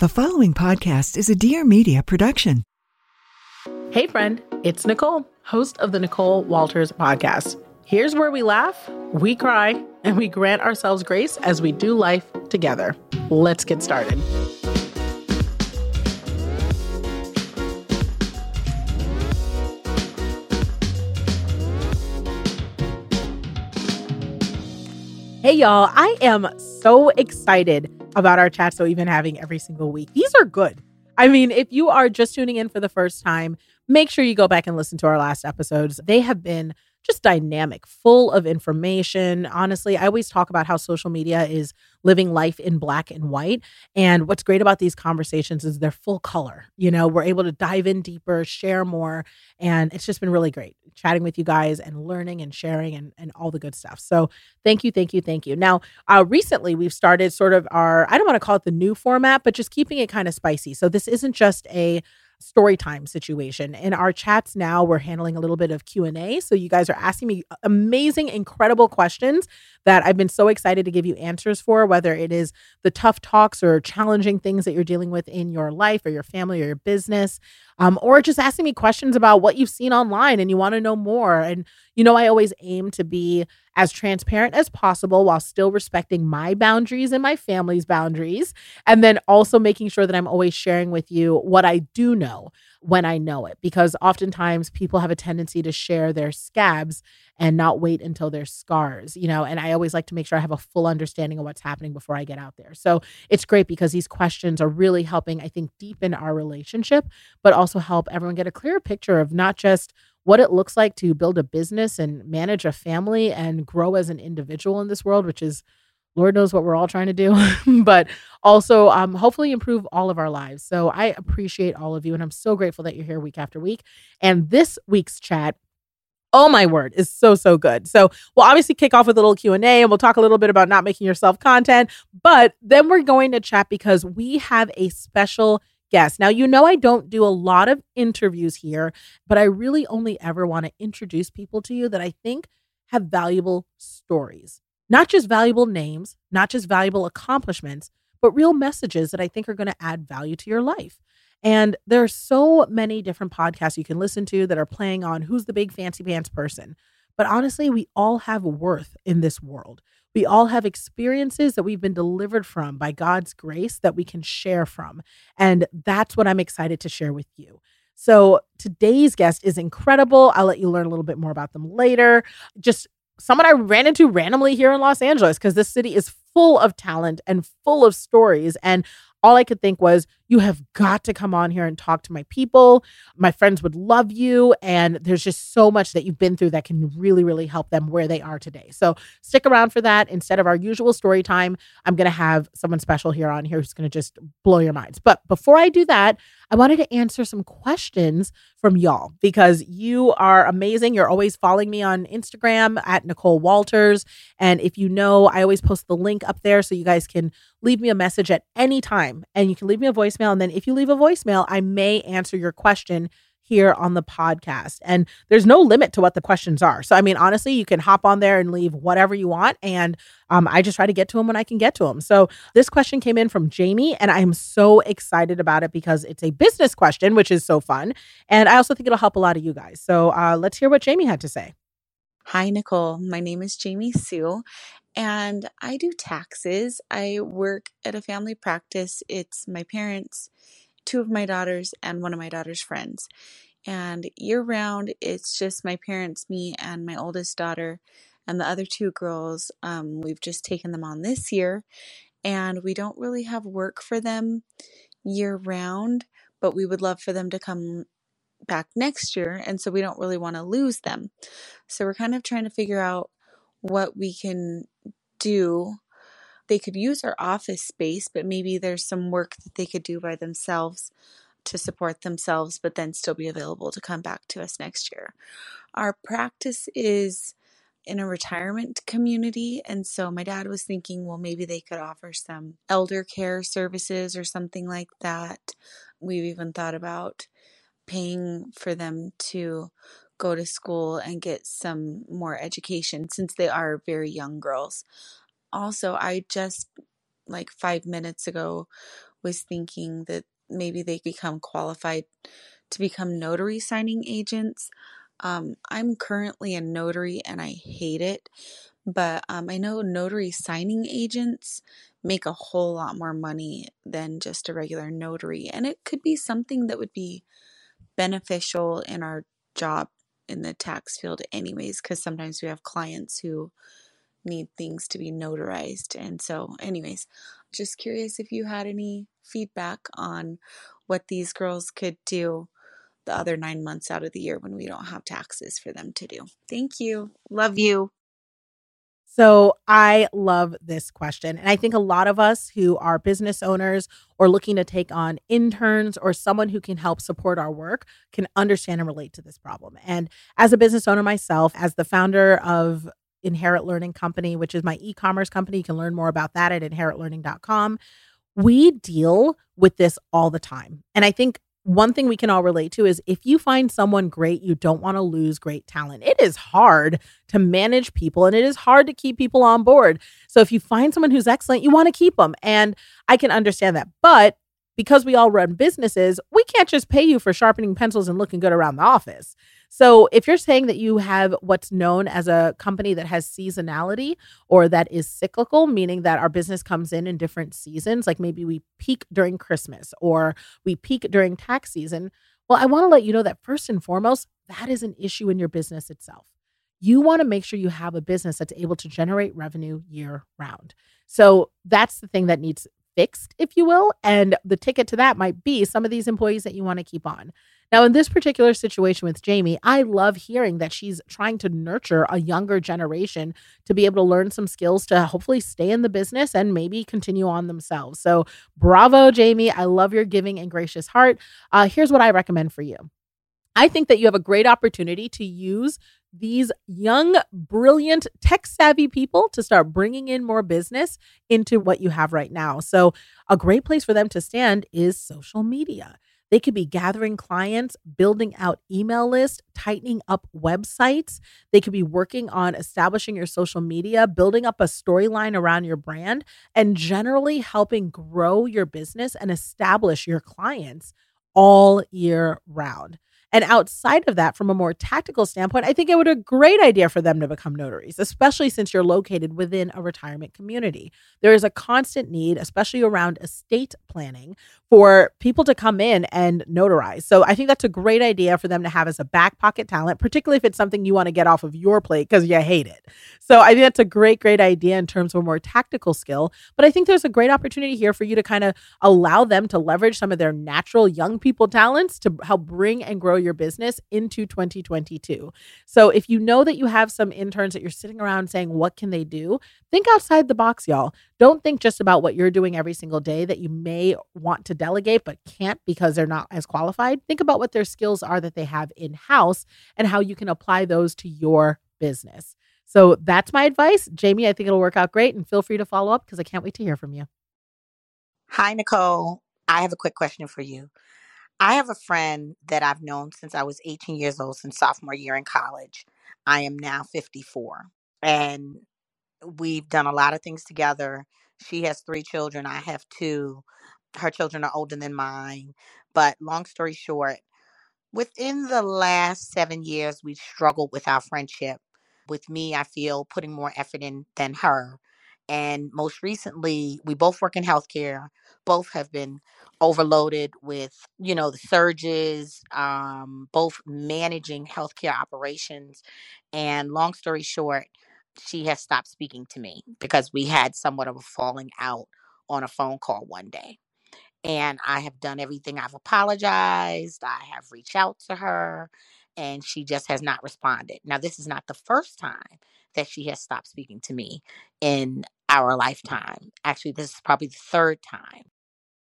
The following podcast is a Dear Media production. Hey, friend, it's Nicole, host of the Nicole Walters podcast. Here's where we laugh, we cry, and we grant ourselves grace as we do life together. Let's get started. Hey, y'all, I am so excited about our chat. So we've having every single week. These are good. I mean, if you are just tuning in for the first time, make sure you go back and listen to our last episodes. They have been just dynamic, full of information. Honestly, I always talk about how social media is living life in black and white. And what's great about these conversations is they're full color. You know, we're able to dive in deeper, share more. And it's just been really great chatting with you guys and learning and sharing and, and all the good stuff. So thank you, thank you, thank you. Now, uh, recently we've started sort of our, I don't want to call it the new format, but just keeping it kind of spicy. So this isn't just a story time situation in our chats now we're handling a little bit of q&a so you guys are asking me amazing incredible questions that i've been so excited to give you answers for whether it is the tough talks or challenging things that you're dealing with in your life or your family or your business um, or just asking me questions about what you've seen online and you want to know more and you know i always aim to be as transparent as possible while still respecting my boundaries and my family's boundaries. And then also making sure that I'm always sharing with you what I do know when I know it. Because oftentimes people have a tendency to share their scabs and not wait until their scars, you know. And I always like to make sure I have a full understanding of what's happening before I get out there. So it's great because these questions are really helping, I think, deepen our relationship, but also help everyone get a clearer picture of not just what it looks like to build a business and manage a family and grow as an individual in this world, which is Lord knows what we're all trying to do, but also um, hopefully improve all of our lives. So I appreciate all of you, and I'm so grateful that you're here week after week. And this week's chat oh my word is so so good so we'll obviously kick off with a little q&a and we'll talk a little bit about not making yourself content but then we're going to chat because we have a special guest. Now, you know, I don't do a lot of interviews here, but I really only ever want to introduce people to you that I think have valuable stories, not just valuable names, not just valuable accomplishments, but real messages that I think are going to add value to your life. And there are so many different podcasts you can listen to that are playing on who's the big fancy pants person. But honestly, we all have worth in this world. We all have experiences that we've been delivered from by God's grace that we can share from. And that's what I'm excited to share with you. So today's guest is incredible. I'll let you learn a little bit more about them later. Just someone I ran into randomly here in Los Angeles because this city is full of talent and full of stories. And all I could think was, you have got to come on here and talk to my people. My friends would love you. And there's just so much that you've been through that can really, really help them where they are today. So stick around for that. Instead of our usual story time, I'm going to have someone special here on here who's going to just blow your minds. But before I do that, I wanted to answer some questions from y'all because you are amazing. You're always following me on Instagram at Nicole Walters. And if you know, I always post the link up there so you guys can leave me a message at any time and you can leave me a voicemail. And then if you leave a voicemail, I may answer your question here on the podcast. And there's no limit to what the questions are. So, I mean, honestly, you can hop on there and leave whatever you want. And um, I just try to get to them when I can get to them. So, this question came in from Jamie, and I am so excited about it because it's a business question, which is so fun. And I also think it'll help a lot of you guys. So, uh, let's hear what Jamie had to say. Hi, Nicole. My name is Jamie Sue, and I do taxes. I work at a family practice. It's my parents' two of my daughters and one of my daughter's friends. And year round, it's just my parents, me, and my oldest daughter. And the other two girls, um, we've just taken them on this year. And we don't really have work for them year round, but we would love for them to come back next year. And so we don't really want to lose them. So we're kind of trying to figure out what we can do. They could use our office space, but maybe there's some work that they could do by themselves to support themselves, but then still be available to come back to us next year. Our practice is in a retirement community. And so my dad was thinking, well, maybe they could offer some elder care services or something like that. We've even thought about paying for them to go to school and get some more education since they are very young girls. Also, I just like five minutes ago was thinking that maybe they become qualified to become notary signing agents. Um, I'm currently a notary and I hate it, but um, I know notary signing agents make a whole lot more money than just a regular notary, and it could be something that would be beneficial in our job in the tax field, anyways, because sometimes we have clients who need things to be notarized. And so, anyways, just curious if you had any feedback on what these girls could do the other nine months out of the year when we don't have taxes for them to do. Thank you. Love you. So I love this question. And I think a lot of us who are business owners or looking to take on interns or someone who can help support our work can understand and relate to this problem. And as a business owner myself, as the founder of Inherit Learning Company, which is my e commerce company, you can learn more about that at inheritlearning.com. We deal with this all the time. And I think one thing we can all relate to is if you find someone great, you don't want to lose great talent. It is hard to manage people and it is hard to keep people on board. So if you find someone who's excellent, you want to keep them. And I can understand that. But because we all run businesses, we can't just pay you for sharpening pencils and looking good around the office. So if you're saying that you have what's known as a company that has seasonality or that is cyclical, meaning that our business comes in in different seasons, like maybe we peak during Christmas or we peak during tax season, well, I want to let you know that first and foremost, that is an issue in your business itself. You want to make sure you have a business that's able to generate revenue year round. So that's the thing that needs fixed, if you will. And the ticket to that might be some of these employees that you want to keep on. Now, in this particular situation with Jamie, I love hearing that she's trying to nurture a younger generation to be able to learn some skills to hopefully stay in the business and maybe continue on themselves. So, bravo, Jamie. I love your giving and gracious heart. Uh, here's what I recommend for you. I think that you have a great opportunity to use these young, brilliant, tech savvy people to start bringing in more business into what you have right now. So, a great place for them to stand is social media. They could be gathering clients, building out email lists, tightening up websites. They could be working on establishing your social media, building up a storyline around your brand, and generally helping grow your business and establish your clients all year round. And outside of that, from a more tactical standpoint, I think it would be a great idea for them to become notaries, especially since you're located within a retirement community. There is a constant need, especially around estate planning, for people to come in and notarize. So I think that's a great idea for them to have as a back pocket talent, particularly if it's something you want to get off of your plate because you hate it. So I think that's a great, great idea in terms of a more tactical skill. But I think there's a great opportunity here for you to kind of allow them to leverage some of their natural young people talents to help bring and grow your business into 2022. So if you know that you have some interns that you're sitting around saying, what can they do? Think outside the box, y'all. Don't think just about what you're doing every single day that you may want to delegate but can't because they're not as qualified. Think about what their skills are that they have in house and how you can apply those to your business. So that's my advice. Jamie, I think it'll work out great and feel free to follow up because I can't wait to hear from you. Hi, Nicole. I have a quick question for you. I have a friend that I've known since I was 18 years old, since sophomore year in college. I am now 54. And we've done a lot of things together. She has three children. I have two. Her children are older than mine. But long story short, within the last seven years, we've struggled with our friendship. With me, I feel putting more effort in than her. And most recently, we both work in healthcare. Both have been overloaded with, you know, the surges, um, both managing healthcare operations. And long story short, she has stopped speaking to me because we had somewhat of a falling out on a phone call one day. And I have done everything. I've apologized. I have reached out to her, and she just has not responded. Now, this is not the first time that she has stopped speaking to me in our lifetime. Actually, this is probably the third time.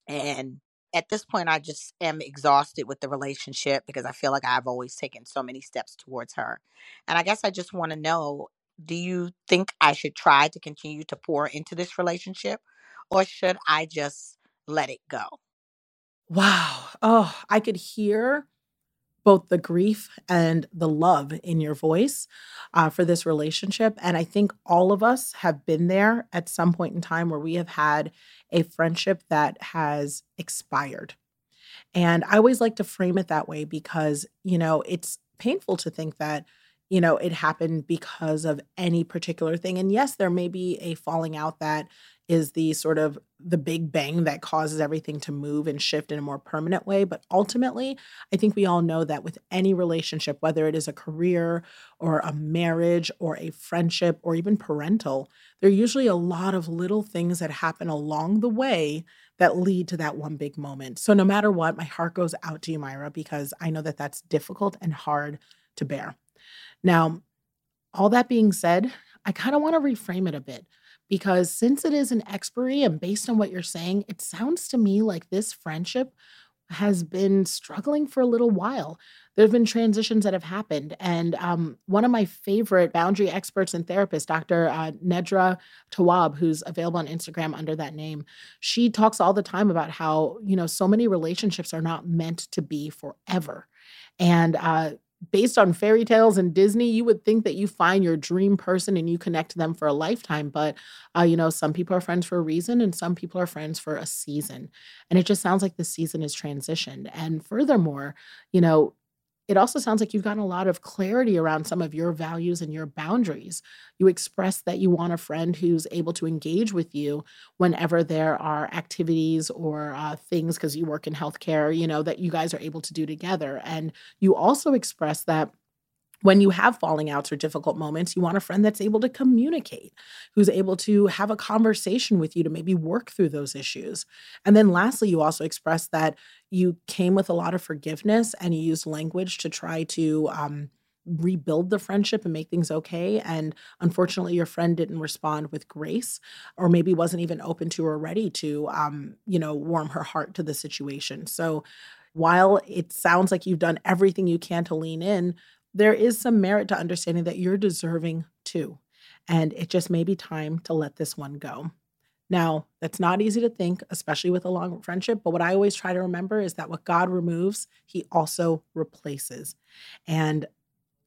And at this point, I just am exhausted with the relationship because I feel like I've always taken so many steps towards her. And I guess I just want to know do you think I should try to continue to pour into this relationship or should I just let it go? Wow. Oh, I could hear both the grief and the love in your voice uh, for this relationship. And I think all of us have been there at some point in time where we have had a friendship that has expired. And I always like to frame it that way because, you know, it's painful to think that you know, it happened because of any particular thing. And yes, there may be a falling out that is the sort of the big bang that causes everything to move and shift in a more permanent way. But ultimately, I think we all know that with any relationship, whether it is a career or a marriage or a friendship or even parental, there are usually a lot of little things that happen along the way that lead to that one big moment. So no matter what, my heart goes out to you, Myra, because I know that that's difficult and hard to bear. Now, all that being said, I kind of want to reframe it a bit because since it is an expiry and based on what you're saying, it sounds to me like this friendship has been struggling for a little while. There have been transitions that have happened. And um, one of my favorite boundary experts and therapists, Dr. Uh, Nedra Tawwab, who's available on Instagram under that name, she talks all the time about how, you know, so many relationships are not meant to be forever. And uh, based on fairy tales and Disney, you would think that you find your dream person and you connect to them for a lifetime. But, uh, you know, some people are friends for a reason and some people are friends for a season. And it just sounds like the season is transitioned. And furthermore, you know, it also sounds like you've gotten a lot of clarity around some of your values and your boundaries. You express that you want a friend who's able to engage with you whenever there are activities or uh, things, because you work in healthcare, you know, that you guys are able to do together. And you also express that when you have falling outs or difficult moments, you want a friend that's able to communicate, who's able to have a conversation with you to maybe work through those issues. And then lastly, you also express that you came with a lot of forgiveness and you used language to try to um, rebuild the friendship and make things okay. And unfortunately, your friend didn't respond with grace, or maybe wasn't even open to or ready to, um, you know, warm her heart to the situation. So while it sounds like you've done everything you can to lean in, there is some merit to understanding that you're deserving too. And it just may be time to let this one go. Now, that's not easy to think, especially with a long friendship. But what I always try to remember is that what God removes, He also replaces. And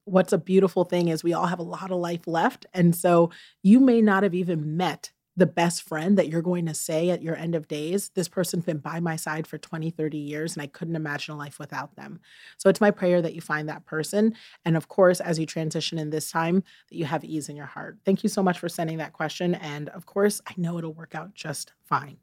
what's a beautiful thing is we all have a lot of life left. And so you may not have even met the best friend that you're going to say at your end of days, this person's been by my side for 20, 30 years, and I couldn't imagine a life without them. So it's my prayer that you find that person. And of course, as you transition in this time, that you have ease in your heart. Thank you so much for sending that question. And of course, I know it'll work out just fine.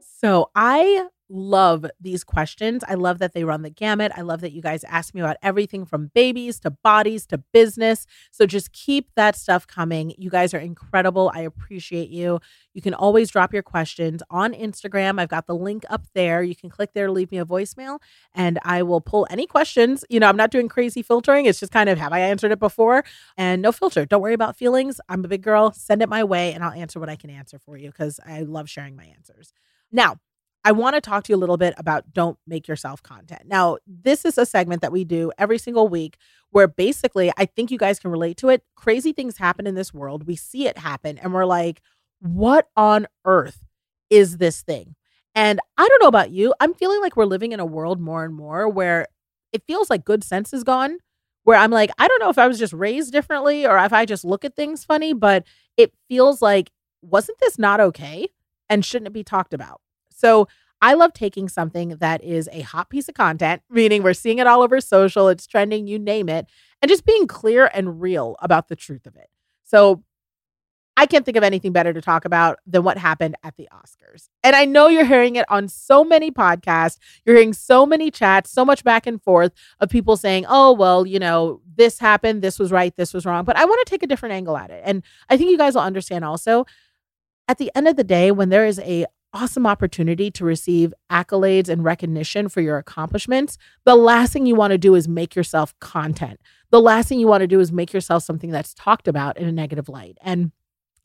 So I love these questions. I love that they run the gamut. I love that you guys ask me about everything from babies to bodies to business. So just keep that stuff coming. You guys are incredible. I appreciate you. You can always drop your questions on Instagram. I've got the link up there. You can click there, leave me a voicemail, and I will pull any questions. You know, I'm not doing crazy filtering. It's just kind of have I answered it before and no filter. Don't worry about feelings. I'm a big girl. Send it my way and I'll answer what I can answer for you because I love sharing my answers. Now, I want to talk to you a little bit about don't make yourself content. Now, this is a segment that we do every single week where basically I think you guys can relate to it. Crazy things happen in this world. We see it happen and we're like, what on earth is this thing? And I don't know about you. I'm feeling like we're living in a world more and more where it feels like good sense is gone. Where I'm like, I don't know if I was just raised differently or if I just look at things funny, but it feels like, wasn't this not okay? And shouldn't it be talked about? So I love taking something that is a hot piece of content, meaning we're seeing it all over social, it's trending, you name it, and just being clear and real about the truth of it. So I can't think of anything better to talk about than what happened at the Oscars. And I know you're hearing it on so many podcasts. You're hearing so many chats, so much back and forth of people saying, oh, well, you know, this happened, this was right, this was wrong. But I want to take a different angle at it. And I think you guys will understand also at the end of the day, when there is a awesome opportunity to receive accolades and recognition for your accomplishments, the last thing you want to do is make yourself content. The last thing you want to do is make yourself something that's talked about in a negative light. And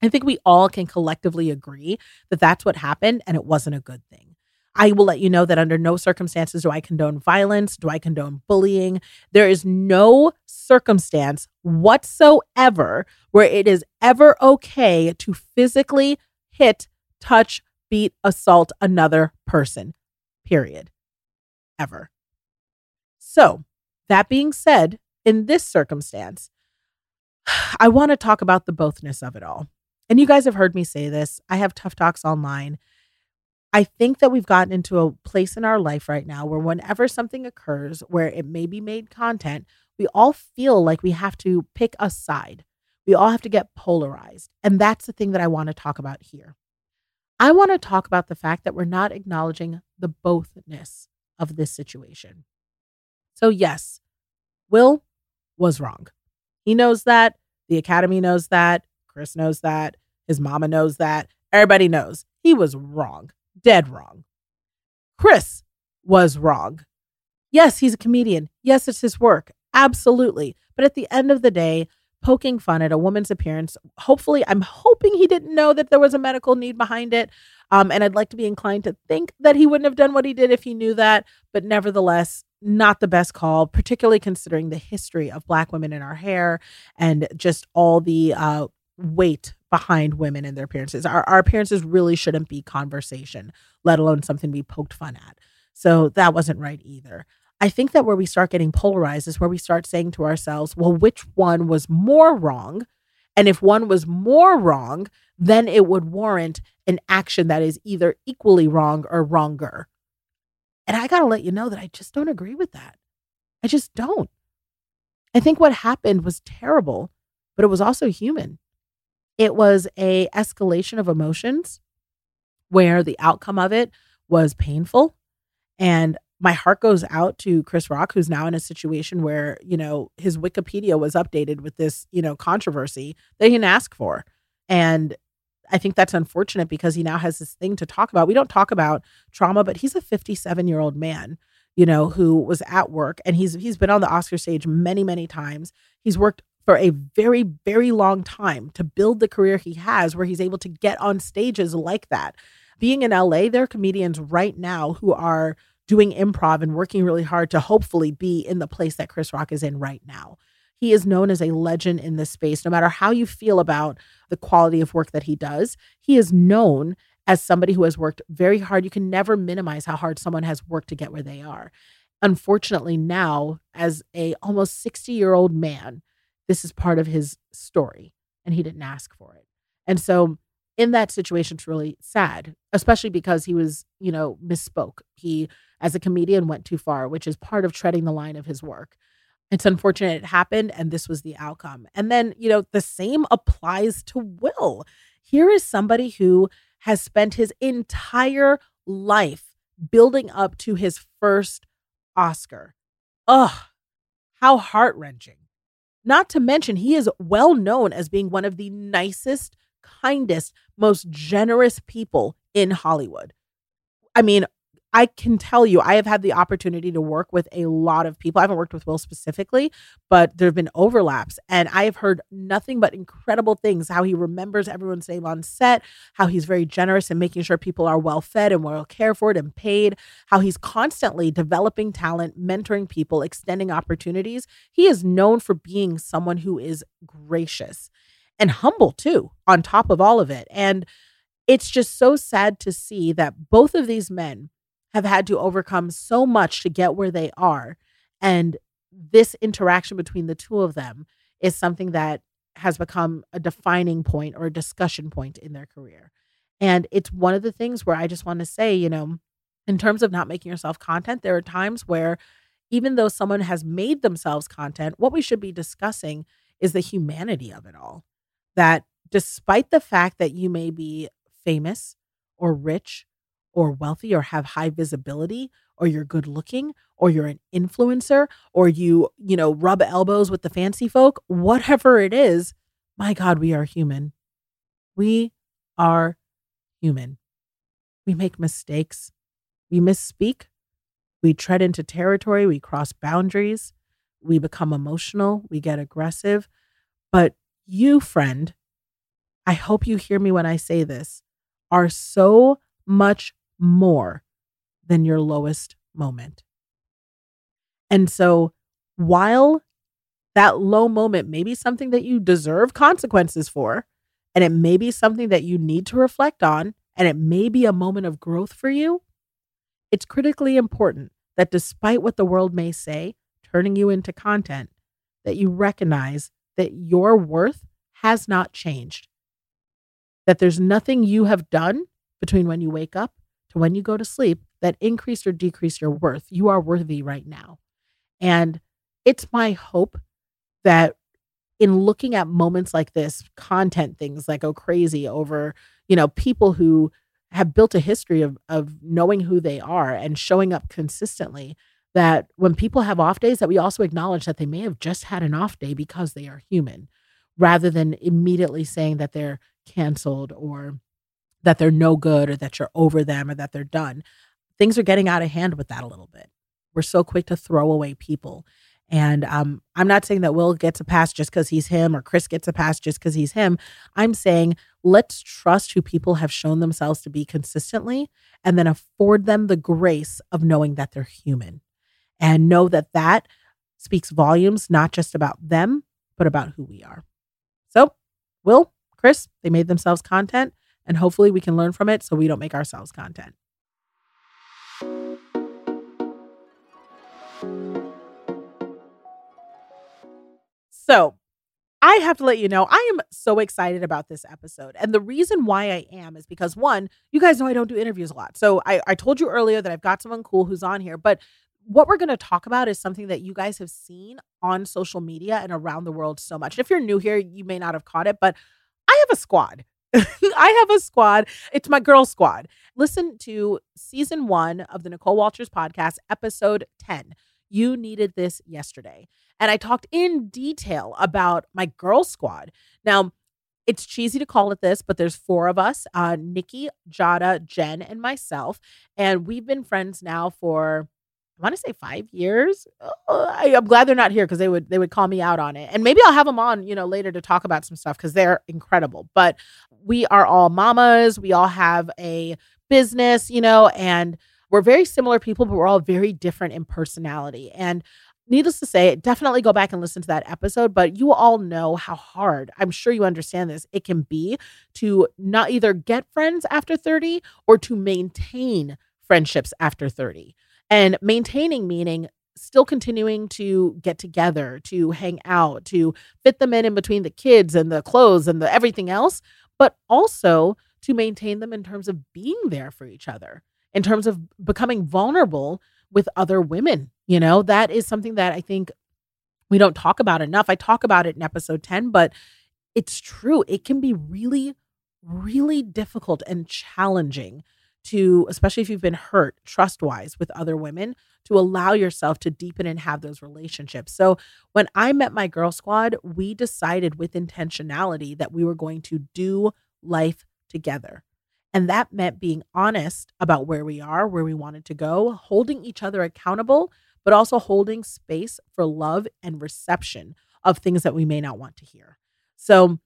I think we all can collectively agree that that's what happened and it wasn't a good thing. I will let you know that under no circumstances do I condone violence, do I condone bullying. There is no circumstance whatsoever where it is ever okay to physically hit, touch, beat, assault another person, period. Ever. So, that being said, in this circumstance, I want to talk about the bothness of it all. And you guys have heard me say this. I have tough talks online. I think that we've gotten into a place in our life right now where whenever something occurs where it may be made content, we all feel like we have to pick a side. We all have to get polarized. And that's the thing that I want to talk about here. I want to talk about the fact that we're not acknowledging the bothness of this situation. So, yes, Will was wrong. He knows that. The Academy knows that. Chris knows that. His mama knows that. Everybody knows he was wrong, dead wrong. Chris was wrong. Yes, he's a comedian. Yes, it's his work. Absolutely. But at the end of the day, poking fun at a woman's appearance. Hopefully, I'm hoping he didn't know that there was a medical need behind it. Um, and I'd like to be inclined to think that he wouldn't have done what he did if he knew that. But nevertheless, not the best call, particularly considering the history of Black women in our hair and just all the uh, weight behind women and their appearances. Our, our appearances really shouldn't be conversation, let alone something to be poked fun at. So that wasn't right either. I think that where we start getting polarized is where we start saying to ourselves, well, which one was more wrong? And if one was more wrong, then it would warrant an action that is either equally wrong or wronger. And I got to let you know that I just don't agree with that. I just don't. I think what happened was terrible, but it was also human. It was a escalation of emotions where the outcome of it was painful and my heart goes out to Chris Rock, who's now in a situation where, you know, his Wikipedia was updated with this, you know, controversy that he didn't ask for. And I think that's unfortunate because he now has this thing to talk about. We don't talk about trauma, but he's a 57 year old man, you know, who was at work and he's he's been on the Oscar stage many, many times. He's worked for a very, very long time to build the career he has where he's able to get on stages like that. Being in LA, there are comedians right now who are doing improv and working really hard to hopefully be in the place that Chris Rock is in right now. He is known as a legend in this space. No matter how you feel about the quality of work that he does, he is known as somebody who has worked very hard. You can never minimize how hard someone has worked to get where they are. Unfortunately, now as a almost 60-year-old man, this is part of his story and he didn't ask for it. And so in that situation, it's really sad, especially because he was, you know, misspoke. He as a comedian went too far, which is part of treading the line of his work. It's unfortunate it happened and this was the outcome. And then, you know, the same applies to Will. Here is somebody who has spent his entire life building up to his first Oscar. Ugh, how heart wrenching. Not to mention, he is well known as being one of the nicest, kindest, most generous people in Hollywood. I mean, I can tell you, I have had the opportunity to work with a lot of people. I haven't worked with Will specifically, but there have been overlaps. And I have heard nothing but incredible things how he remembers everyone's name on set, how he's very generous in making sure people are well fed and well cared for and paid, how he's constantly developing talent, mentoring people, extending opportunities. He is known for being someone who is gracious and humble too, on top of all of it. And it's just so sad to see that both of these men have had to overcome so much to get where they are. And this interaction between the two of them is something that has become a defining point or a discussion point in their career. And it's one of the things where I just want to say, you know, in terms of not making yourself content, there are times where even though someone has made themselves content, what we should be discussing is the humanity of it all. That despite the fact that you may be famous or rich or wealthy or have high visibility or you're good looking or you're an influencer or you, you know, rub elbows with the fancy folk, whatever it is, my God, we are human. We are human. We make mistakes. We misspeak. We tread into territory. We cross boundaries. We become emotional. We get aggressive. But you, friend, I hope you hear me when I say this, are so much more than your lowest moment. And so while that low moment may be something that you deserve consequences for, and it may be something that you need to reflect on, and it may be a moment of growth for you, it's critically important that despite what the world may say, turning you into content, that you recognize that your worth has not changed. That there's nothing you have done between when you wake up to when you go to sleep that increased or decreased your worth. You are worthy right now. And it's my hope that in looking at moments like this, content things that go crazy over, you know, people who have built a history of of knowing who they are and showing up consistently, that when people have off days that we also acknowledge that they may have just had an off day because they are human rather than immediately saying that they're canceled or that they're no good or that you're over them or that they're done. Things are getting out of hand with that a little bit. We're so quick to throw away people. And um, I'm not saying that Will gets a pass just because he's him or Chris gets a pass just because he's him. I'm saying let's trust who people have shown themselves to be consistently and then afford them the grace of knowing that they're human and know that that speaks volumes, not just about them, but about who we are. So, Will, Chris, they made themselves content, and hopefully we can learn from it so we don't make ourselves content. So, I have to let you know, I am so excited about this episode. And the reason why I am is because one, you guys know I don't do interviews a lot. So I, I told you earlier that I've got someone cool who's on here, but what we're going to talk about is something that you guys have seen on social media and around the world so much. If you're new here, you may not have caught it, but I have a squad. I have a squad. It's my girl squad. Listen to season one of the Nicole Walters podcast, episode 10. You needed this yesterday. And I talked in detail about my girl squad. Now, it's cheesy to call it this, but there's four of us uh, Nikki, Jada, Jen, and myself. And we've been friends now for I want to say five years. Uh, I, am glad they're not here because they would they would call me out on it, and maybe I'll have them on you know later to talk about some stuff because they're incredible. But we are all mamas. We all have a business, you know, and we're very similar people, but we're all very different in personality. And needless to say, definitely go back and listen to that episode. But you all know how hard, I'm sure you understand this, it can be to not either get friends after 30 or to maintain friendships after 30. And maintaining meaning still continuing to get together, to hang out, to fit them in in between the kids and the clothes and the everything else, but also to maintain them in terms of being there for each other, in terms of becoming vulnerable with other women. You know, that is something that I think we don't talk about enough. I talk about it in episode 10, but it's true. It can be really, really difficult and challenging to, especially if you've been hurt trust wise with other women, to allow yourself to deepen and have those relationships. So when I met my girl squad, we decided with intentionality that we were going to do life together. And that meant being honest about where we are, where we wanted to go, holding each other accountable, but also holding space for love and reception of things that we may not want to hear. So,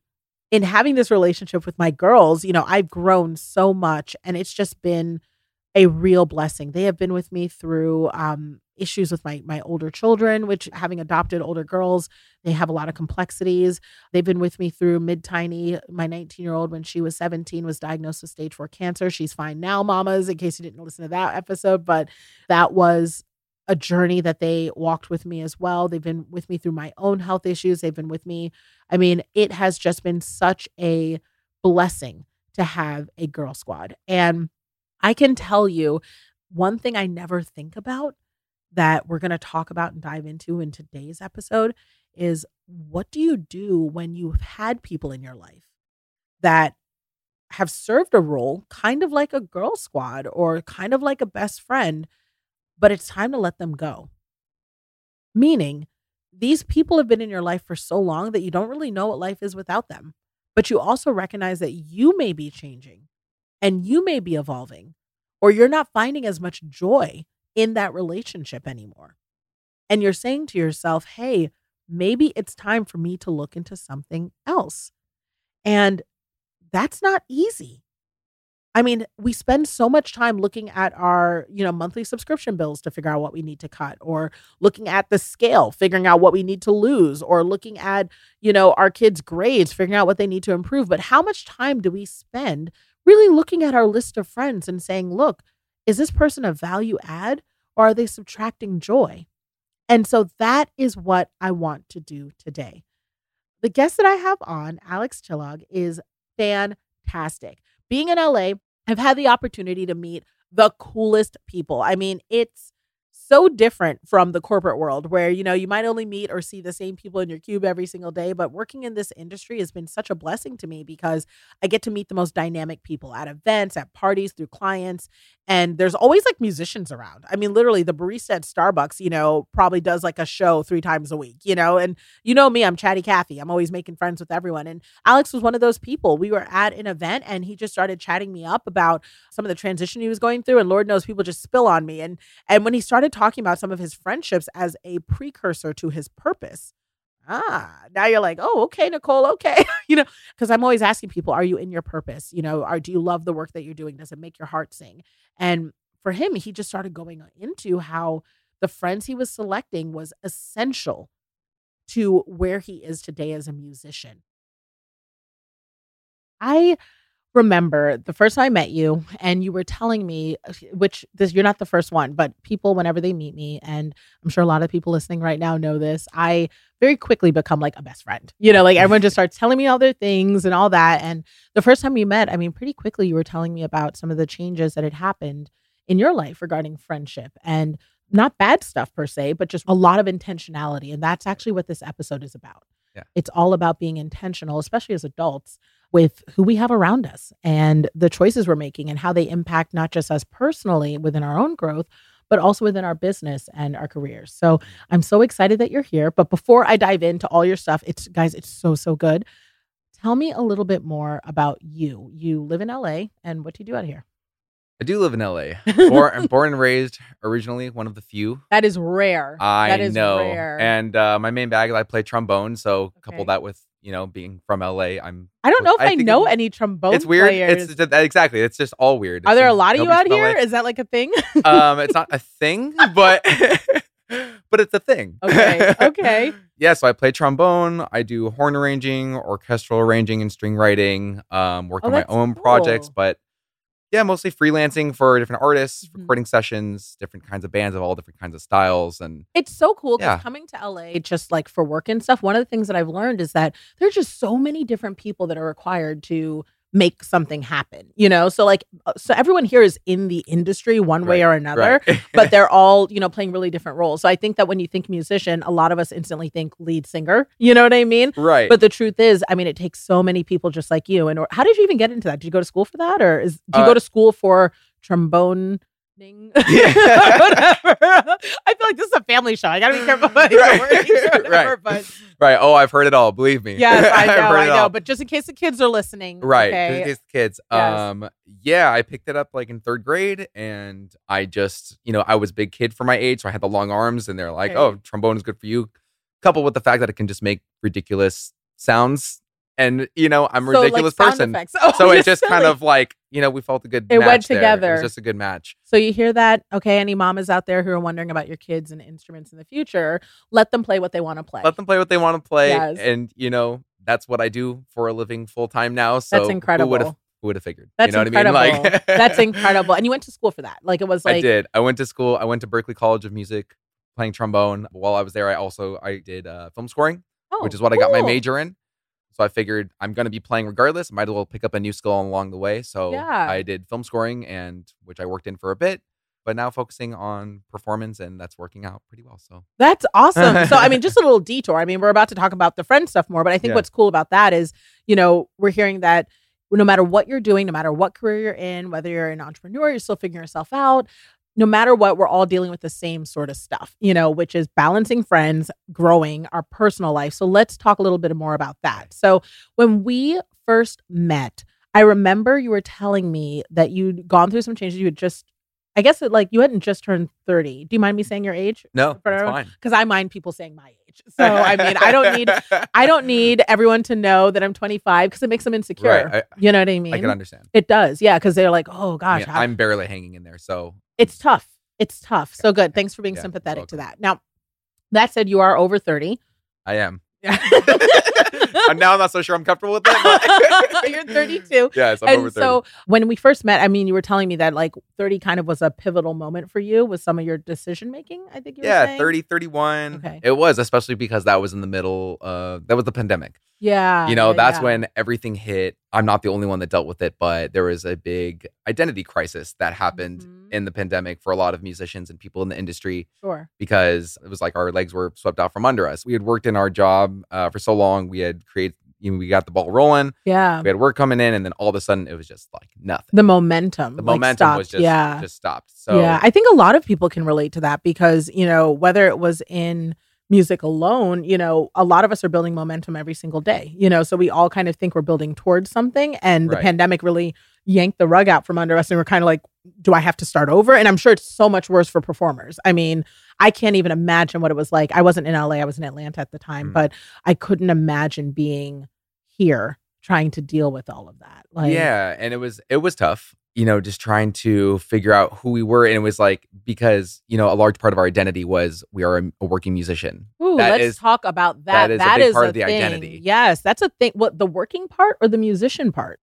in having this relationship with my girls, you know, I've grown so much and it's just been a real blessing. They have been with me through um, issues with my my older children, which having adopted older girls, they have a lot of complexities. They've been with me through mid tiny. My 19 year old, when she was 17, was diagnosed with stage four cancer. She's fine now, mamas. In case you didn't listen to that episode, but that was a journey that they walked with me as well. They've been with me through my own health issues. They've been with me. I mean, it has just been such a blessing to have a girl squad. And I can tell you, one thing I never think about that we're going to talk about and dive into in today's episode is what do you do when you've had people in your life that have served a role kind of like a girl squad or kind of like a best friend, but it's time to let them go? Meaning, these people have been in your life for so long that you don't really know what life is without them. But you also recognize that you may be changing and you may be evolving, or you're not finding as much joy in that relationship anymore. And you're saying to yourself, hey, maybe it's time for me to look into something else. And that's not easy. I mean, we spend so much time looking at our, you know, monthly subscription bills to figure out what we need to cut or looking at the scale, figuring out what we need to lose or looking at, you know, our kids' grades, figuring out what they need to improve. But how much time do we spend really looking at our list of friends and saying, look, is this person a value add or are they subtracting joy? And so that is what I want to do today. The guest that I have on, Alex Chillog, is fantastic. Being in LA, I've had the opportunity to meet the coolest people. I mean, it's so different from the corporate world where you know you might only meet or see the same people in your cube every single day but working in this industry has been such a blessing to me because i get to meet the most dynamic people at events at parties through clients and there's always like musicians around. I mean literally the barista at starbucks you know probably does like a show three times a week you know and you know me i'm chatty cathy. I'm always making friends with everyone and alex was one of those people. We were at an event and he just started chatting me up about some of the transition he was going through and lord knows people just spill on me and and when he started talking about some of his friendships as a precursor to his purpose. Ah, now you're like, oh, okay, Nicole, okay. you know, because I'm always asking people, are you in your purpose? You know, are do you love the work that you're doing? Does it make your heart sing? And for him, he just started going into how the friends he was selecting was essential to where he is today as a musician. I remember the first time I met you and you were telling me uh, which this you're not the first one but people whenever they meet me and I'm sure a lot of people listening right now know this I very quickly become like a best friend you know like everyone just starts telling me all their things and all that and the first time we met I mean pretty quickly you were telling me about some of the changes that had happened in your life regarding friendship and not bad stuff per se but just a lot of intentionality and that's actually what this episode is about Yeah. it's all about being intentional especially as adults with who we have around us and the choices we're making and how they impact not just us personally within our own growth, but also within our business and our careers. So I'm so excited that you're here. But before I dive into all your stuff, it's guys, it's so, so good. Tell me a little bit more about you. You live in LA and what do you do out here? I do live in LA. Born, I'm born and raised originally, one of the few. That is rare. I that is know. rare. And uh, my main bag, I play trombone. So couple that with, you know, being from LA, I'm. I don't know if I, think know any trombone It's weird. players. It's just- exactly. It's just all weird. Are there a lot of you out here? Is that like a thing? um, it's not a thing, but but it's a thing. Okay, okay. yeah, so I play trombone. I do horn arranging, orchestral arranging, and string writing. Um, work Oh, on my own projects, but yeah, mostly freelancing for different artists, Mhm. recording sessions, different kinds of bands of all different kinds of styles, and It's so cool because Yeah. coming to LA just like for work and stuff, one of the things that I've learned is that there's just so many different people that are required to make something happen, you know? So like uh, so everyone here is in the industry one way Right, or another, right. but they're all, you know, playing really different roles. So I think that when you think musician, a lot of us instantly think lead singer, you know what I mean? right. But the truth is, I mean, it takes so many people just like you. And or, how did you even get into that? Did you go to school for that, or is do you Uh, go to school for trombone? Yeah. whatever. I feel like this is a family show. I gotta be careful about Right. whatever. Right. But right. Oh, I've heard it all. Believe me. yes, I know, I know. all. But just in case the kids are listening, Right. Okay. just in case the kids. Yes. Um, yeah, I picked it up like in third grade and I just, you know, I was a big kid for my age, so I had the long arms and they're like, Okay. oh, trombone is good for you. Coupled with the fact that it can just make ridiculous sounds. And, you know, I'm a So, ridiculous sound person. Oh, So it just kind of like, you know, we felt a good It match went there. It together. was just a good match. So you hear that? Okay, any mamas out there who are wondering about your kids and instruments in the future, let them play what they want to play. Let them play what they want to play. Yes. And, you know, that's what I do for a living full time now. So That's incredible. Who would have who would have figured? That's you know incredible. what I mean? Like That's incredible. And you went to school for that. Like it was like I did. I went to school. I went to Berklee College of Music, playing trombone. While I was there, I also I did uh, film scoring, oh, which is what I got my major in. So I figured I'm going to be playing regardless. Might as well pick up a new skill along the way. So Yeah. I did film scoring, and which I worked in for a bit. but now focusing on performance, and that's working out pretty well. So That's awesome. so, I mean, just a little detour. I mean, we're about to talk about the friend stuff more, but I think Yeah. what's cool about that is, you know, we're hearing that no matter what you're doing, no matter what career you're in, whether you're an entrepreneur, you're still figuring yourself out, no matter what, we're all dealing with the same sort of stuff, you know, which is balancing friends, growing our personal life. So, let's talk a little bit more about that. So, when we first met, I remember you were telling me that you'd gone through some changes. You had just, I guess, it, like you hadn't just turned 30. Do you mind me saying your age? no, that's fine. because I mind people saying my age. So I mean, I don't need I don't need everyone to know that I'm 25 because it makes them insecure. Right, I- you know what I mean? I can understand. It does, yeah, because they're like, oh I gosh, mean, I'm barely hanging in there, so it's tough. It's tough. So good. Thanks for being Yeah, sympathetic to that. Now, that said, you are over 30. I am. Yeah. And now I'm not so sure I'm comfortable with that. But You're 32. yes, I'm and over 30. so when we first met, I mean, you were telling me that like 30 kind of was a pivotal moment for you with some of your decision making. I think you were yeah, saying. 30, 31. Okay. It was, especially because that was in the middle of that was the pandemic. Yeah. you know, yeah, that's yeah. when everything hit. I'm not the only one that dealt with it, but there was a big identity crisis that happened Mhm. in the pandemic for a lot of musicians and people in the industry Sure. because it was like our legs were swept out from under us. We had worked in our job uh, for so long. We had created, you know, we got the ball rolling. Yeah. We had work coming in, and then all of a sudden it was just like nothing. The momentum. The like, momentum was stopped. just yeah. just stopped. So yeah, I think a lot of people can relate to that because, you know, whether it was in music alone, you know, a lot of us are building momentum every single day, you know, so we all kind of think we're building towards something. And the Right. pandemic really yanked the rug out from under us. And we're kind of like, do I have to start over? And I'm sure it's so much worse for performers. I mean, I can't even imagine what it was like. I wasn't in LA, I was in Atlanta at the time, Mm. but I couldn't imagine being here trying to deal with all of that. Like, yeah, and it was it was tough. You know, just trying to figure out who we were, and it was like because you know a large part of our identity was we are a, a working musician. Ooh, That let's is- talk about that. that is a big is part of the thing. identity. Yes, that's a thing. What the working part or the musician part?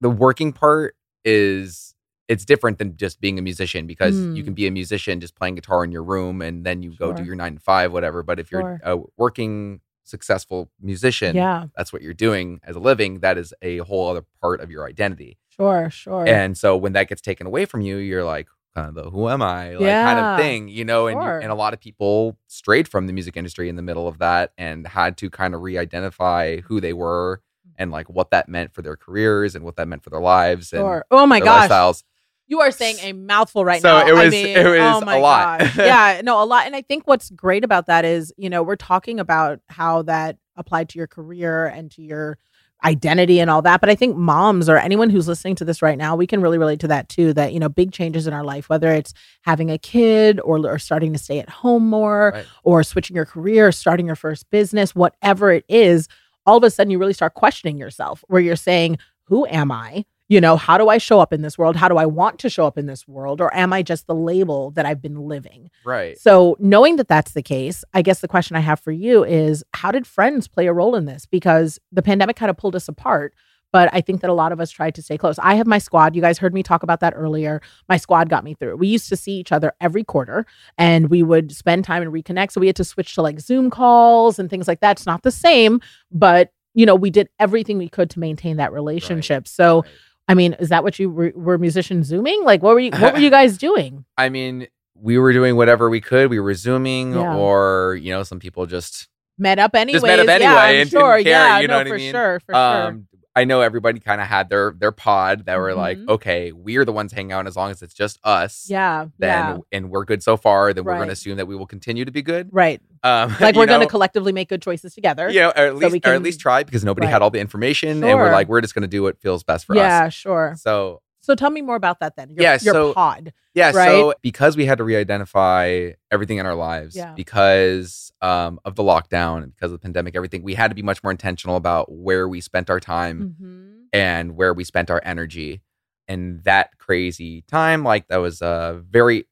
The working part is it's different than just being a musician because you Mm. can be a musician just playing guitar in your room and then you go do your nine to five, whatever. But if you're Sure. a working, successful musician, Yeah, that's what you're doing as a living. That is a whole other part of your identity. Sure, sure. And so when that gets taken away from you, you're like, kind of the who am I? Like kind of thing, you know, and Sure. and a lot of people strayed from the music industry in the middle of that and had to kind of re-identify who they were mm. and like what that meant for their careers and what that meant for their lives and. Oh my gosh, lifestyles. you are saying a mouthful right now. So now. it I was- mean, it was oh a lot. yeah, no, a lot. And I think what's great about that is, you know, we're talking about how that applied to your career and to your identity and all that. But I think moms or anyone who's listening to this right now, we can really relate to that too. That, you know, big changes in our life, whether it's having a kid or, or starting to stay at home more Right. or switching your career, starting your first business, whatever it is, all of a sudden you really start questioning yourself where you're saying, Who am I? You know, how do I show up in this world? How do I want to show up in this world? Or am I just the label that I've been living? Right. So, knowing that that's the case, I guess the question I have for you is how did friends play a role in this? Because the pandemic kind of pulled us apart. But I think that a lot of us tried to stay close. I have my squad. You guys heard me talk about that earlier. My squad got me through. We used to see each other every quarter and we would spend time and reconnect. So we had to switch to like Zoom calls and things like that. It's not the same, but you know, we did everything we could to maintain that relationship. So, Right. I mean, is that what you were, were musicians zooming? Like, what were you? What were you guys doing? I mean, we were doing whatever we could. We were zooming, Yeah. or you know, some people just Met up anyways. met up yeah, anyway I'm and sure. care, yeah, you know no, what I for mean? sure, for sure. Um, I know everybody kind of had their their pod that were like, Mhm. okay, we're the ones hanging out and as long as it's just us. Yeah, Then yeah, and we're good so far, then we're going to assume that we will continue to be good. right. Um, Like we're going to collectively make good choices together. yeah, or at least we or at least try because nobody Right. had all the information, and we're like, we're just going to do what feels best for yeah, us. Yeah, sure. So So tell me more about that then. Your, Yeah, your so- pod. Yeah, right? so because we had to re-identify everything in our lives Yeah. because um, of the lockdown and because of the pandemic, everything, we had to be much more intentional about where we spent our time Mhm. and where we spent our energy. And that crazy time, like that was uh, very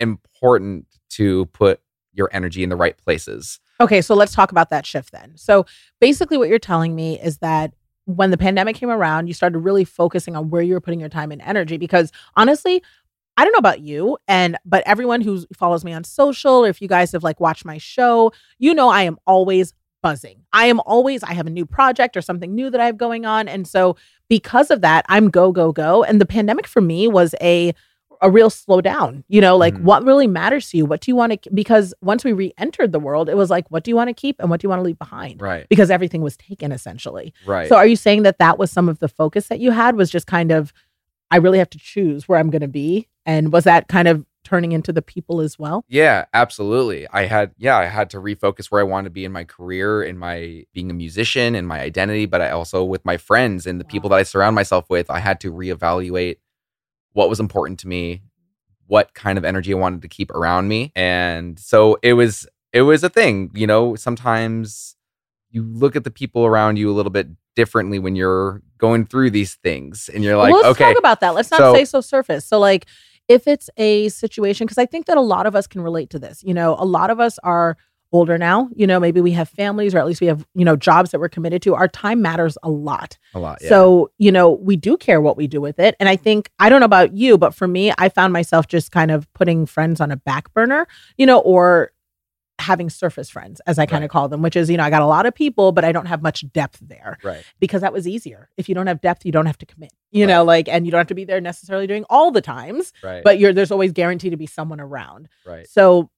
important to put your energy in the right places. Okay, so let's talk about that shift then. So basically, what you're telling me is that when the pandemic came around, you started really focusing on where you were putting your time and energy. Because honestly, I don't know about you, and but everyone who follows me on social, or if you guys have like watched my show, you know I am always buzzing. I am always I have a new project or something new that I have going on, and so because of that, I'm go go go. And the pandemic for me was a a real slowdown. You know, like Mhm. what really matters to you? What do you want to? Because once we re-entered the world, it was like, what do you want to keep and what do you want to leave behind? Right. Because everything was taken essentially. Right. So, are you saying that that was some of the focus that you had? Was just kind of, I really have to choose where I'm going to be, and was that kind of turning into the people as well? Yeah, absolutely. I had yeah, I had to refocus where I wanted to be in my career, in my being a musician, in my identity, but I also with my friends and the people that I surround myself with, I had to reevaluate what was important to me, what kind of energy I wanted to keep around me. And so it was it was a thing, you know, sometimes you look at the people around you a little bit differently when you're going through these things and you're like, well, let's okay, talk about that. Let's not so- say so surface. So, like, if it's a situation, because I think that a lot of us can relate to this. You know, a lot of us are older now. You know, maybe we have families, or at least we have you know jobs that we're committed to. Our time matters a lot. a lot. Yeah. So, you know, we do care what we do with it. And I think, I don't know about you, but for me, I found myself just kind of putting friends on a back burner, you know, or having surface friends, as I kind of Right. call them, which is, you know, I got a lot of people, but I don't have much depth there right. because that was easier. If you don't have depth, you don't have to commit, you know, like, and you don't have to be there necessarily doing all the times, Right. but you're, there's always guaranteed to be someone around. right. So,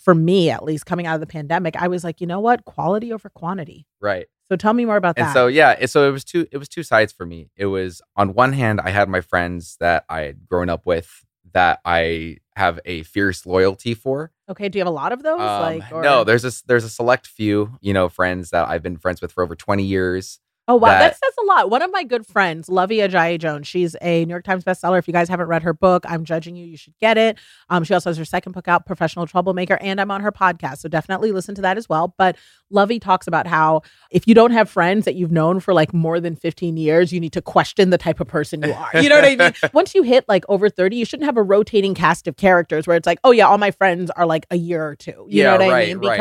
for me, at least coming out of the pandemic, I was like, you know what? Quality over quantity. Right. So tell me more about and that. so yeah it- so it was two it was two sides for me it was on one hand i had my friends that i had grown up with that i have a fierce loyalty for okay, do you have a lot of those? Um, like, or... no there's a there's a select few you know friends that i've been friends with for over 20 years Oh wow, that, that- says a lot. One of my good friends, Luvvie Ajayi Jones, she's a New York Times bestseller. If you guys haven't read her book, I'm judging you. You should get it. Um, she also has her second book out, Professional Troublemaker, and I'm on her podcast, so definitely listen to that as well. But Luvvie talks about how if you don't have friends that you've known for like more than 15 years, you need to question the type of person you are. You know what I mean? Once you hit like over 30, you shouldn't have a rotating cast of characters where it's like, oh yeah, all my friends are like a year or two. You know Yeah, what I right, mean? right.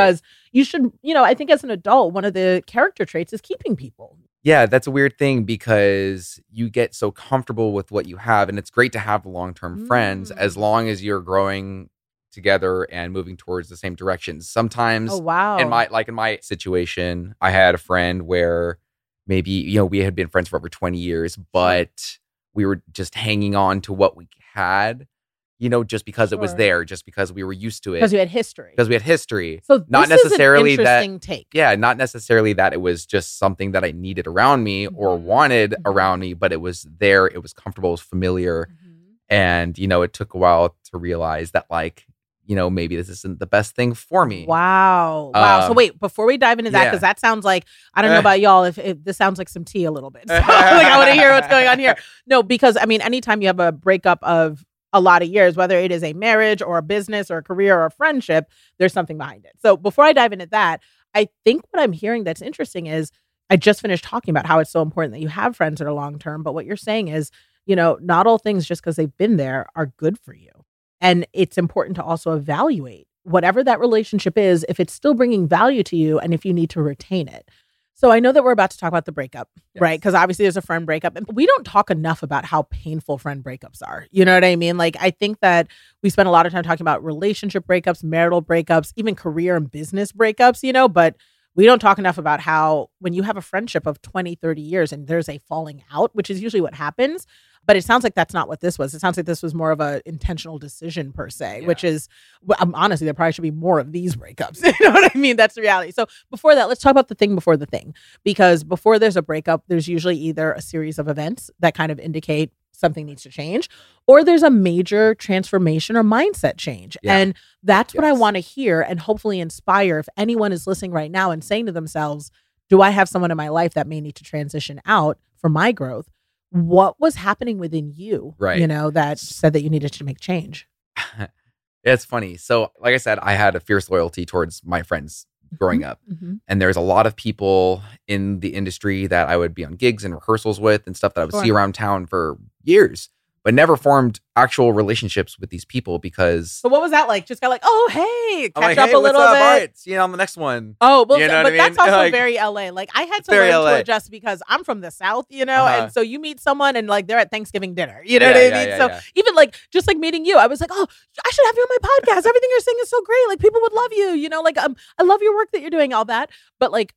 You should, you know, I think as an adult, one of the character traits is keeping people. yeah that's a weird thing because you get so comfortable with what you have and it's great to have long-term friends as Mm. long as you're growing together and moving towards the same directions sometimes Oh wow. in my like in my situation i had a friend where maybe you know we had been friends for over 20 years but we were just hanging on to what we had you know just because it was there just because we were used to it because we had history. because we had history So not this is an necessarily that- take. yeah not necessarily that it was just something that i needed around me or Mhm. wanted Mhm. around me but it was there it was comfortable it was familiar Mhm. and you know it took a while to realize that like you know maybe this isn't the best thing for me Wow. Wow. so Um, wait, before we dive into that, yeah. because that sounds like I don't know Eh. about y'all if, if this sounds like some tea a little bit. So, like I want to hear what's going on here. No, because I mean, anytime you have a breakup of a lot of years, whether it is a marriage or a business or a career or a friendship, there's something behind it. So before I dive into that, I think what I'm hearing that's interesting is I just finished talking about how it's so important that you have friends that are long term. But what you're saying is, you know, not all things just because they've been there are good for you. And it's important to also evaluate whatever that relationship is, if it's still bringing value to you and if you need to retain it. So I know that we're about to talk about the breakup, right? Because obviously there's a friend breakup, and we don't talk enough about how painful friend breakups are. You know what I mean? Like I think that we spend a lot of time talking about relationship breakups, marital breakups, even career and business breakups, you know, but we don't talk enough about how when you have a friendship of 20, 30 years and there's a falling out, which is usually what happens, but it sounds like that's not what this was. It sounds like this was more of an intentional decision per se, Yeah. which is well, um, honestly there probably should be more of these breakups. you know what I mean? That's the reality. So before that, let's talk about the thing before the thing, because before there's a breakup, there's usually either a series of events that kind of indicate something needs to change, or there's a major transformation or mindset change, Yeah. and that's what I want to hear and hopefully inspire. If anyone is listening right now and saying to themselves, "Do I have someone in my life that may need to transition out for my growth?" What was happening within you, Right. You know, that said that you needed to make change. it's funny. So, like I said, I had a fierce loyalty towards my friends growing up. Mhm. And there's a lot of people in the industry that I would be on gigs and rehearsals with and stuff that I would see around town for years, but never formed actual relationships with these people because So what was that like? Just got like, oh hey, catch like, up hey, a little up? bit. All right, see you on the next one. Oh, well, You know but I that's also Like- very LA. Like I had to learn LA. to adjust because I'm from the South, you know, Uh-huh. and so you meet someone and like they're at Thanksgiving dinner, you know Yeah, what I yeah, mean? yeah, so even like just like meeting you, I was like, oh, I should have you on my podcast. Everything you're saying is so great. Like people would love you, you know. Like um, I love your work that you're doing, all that. But like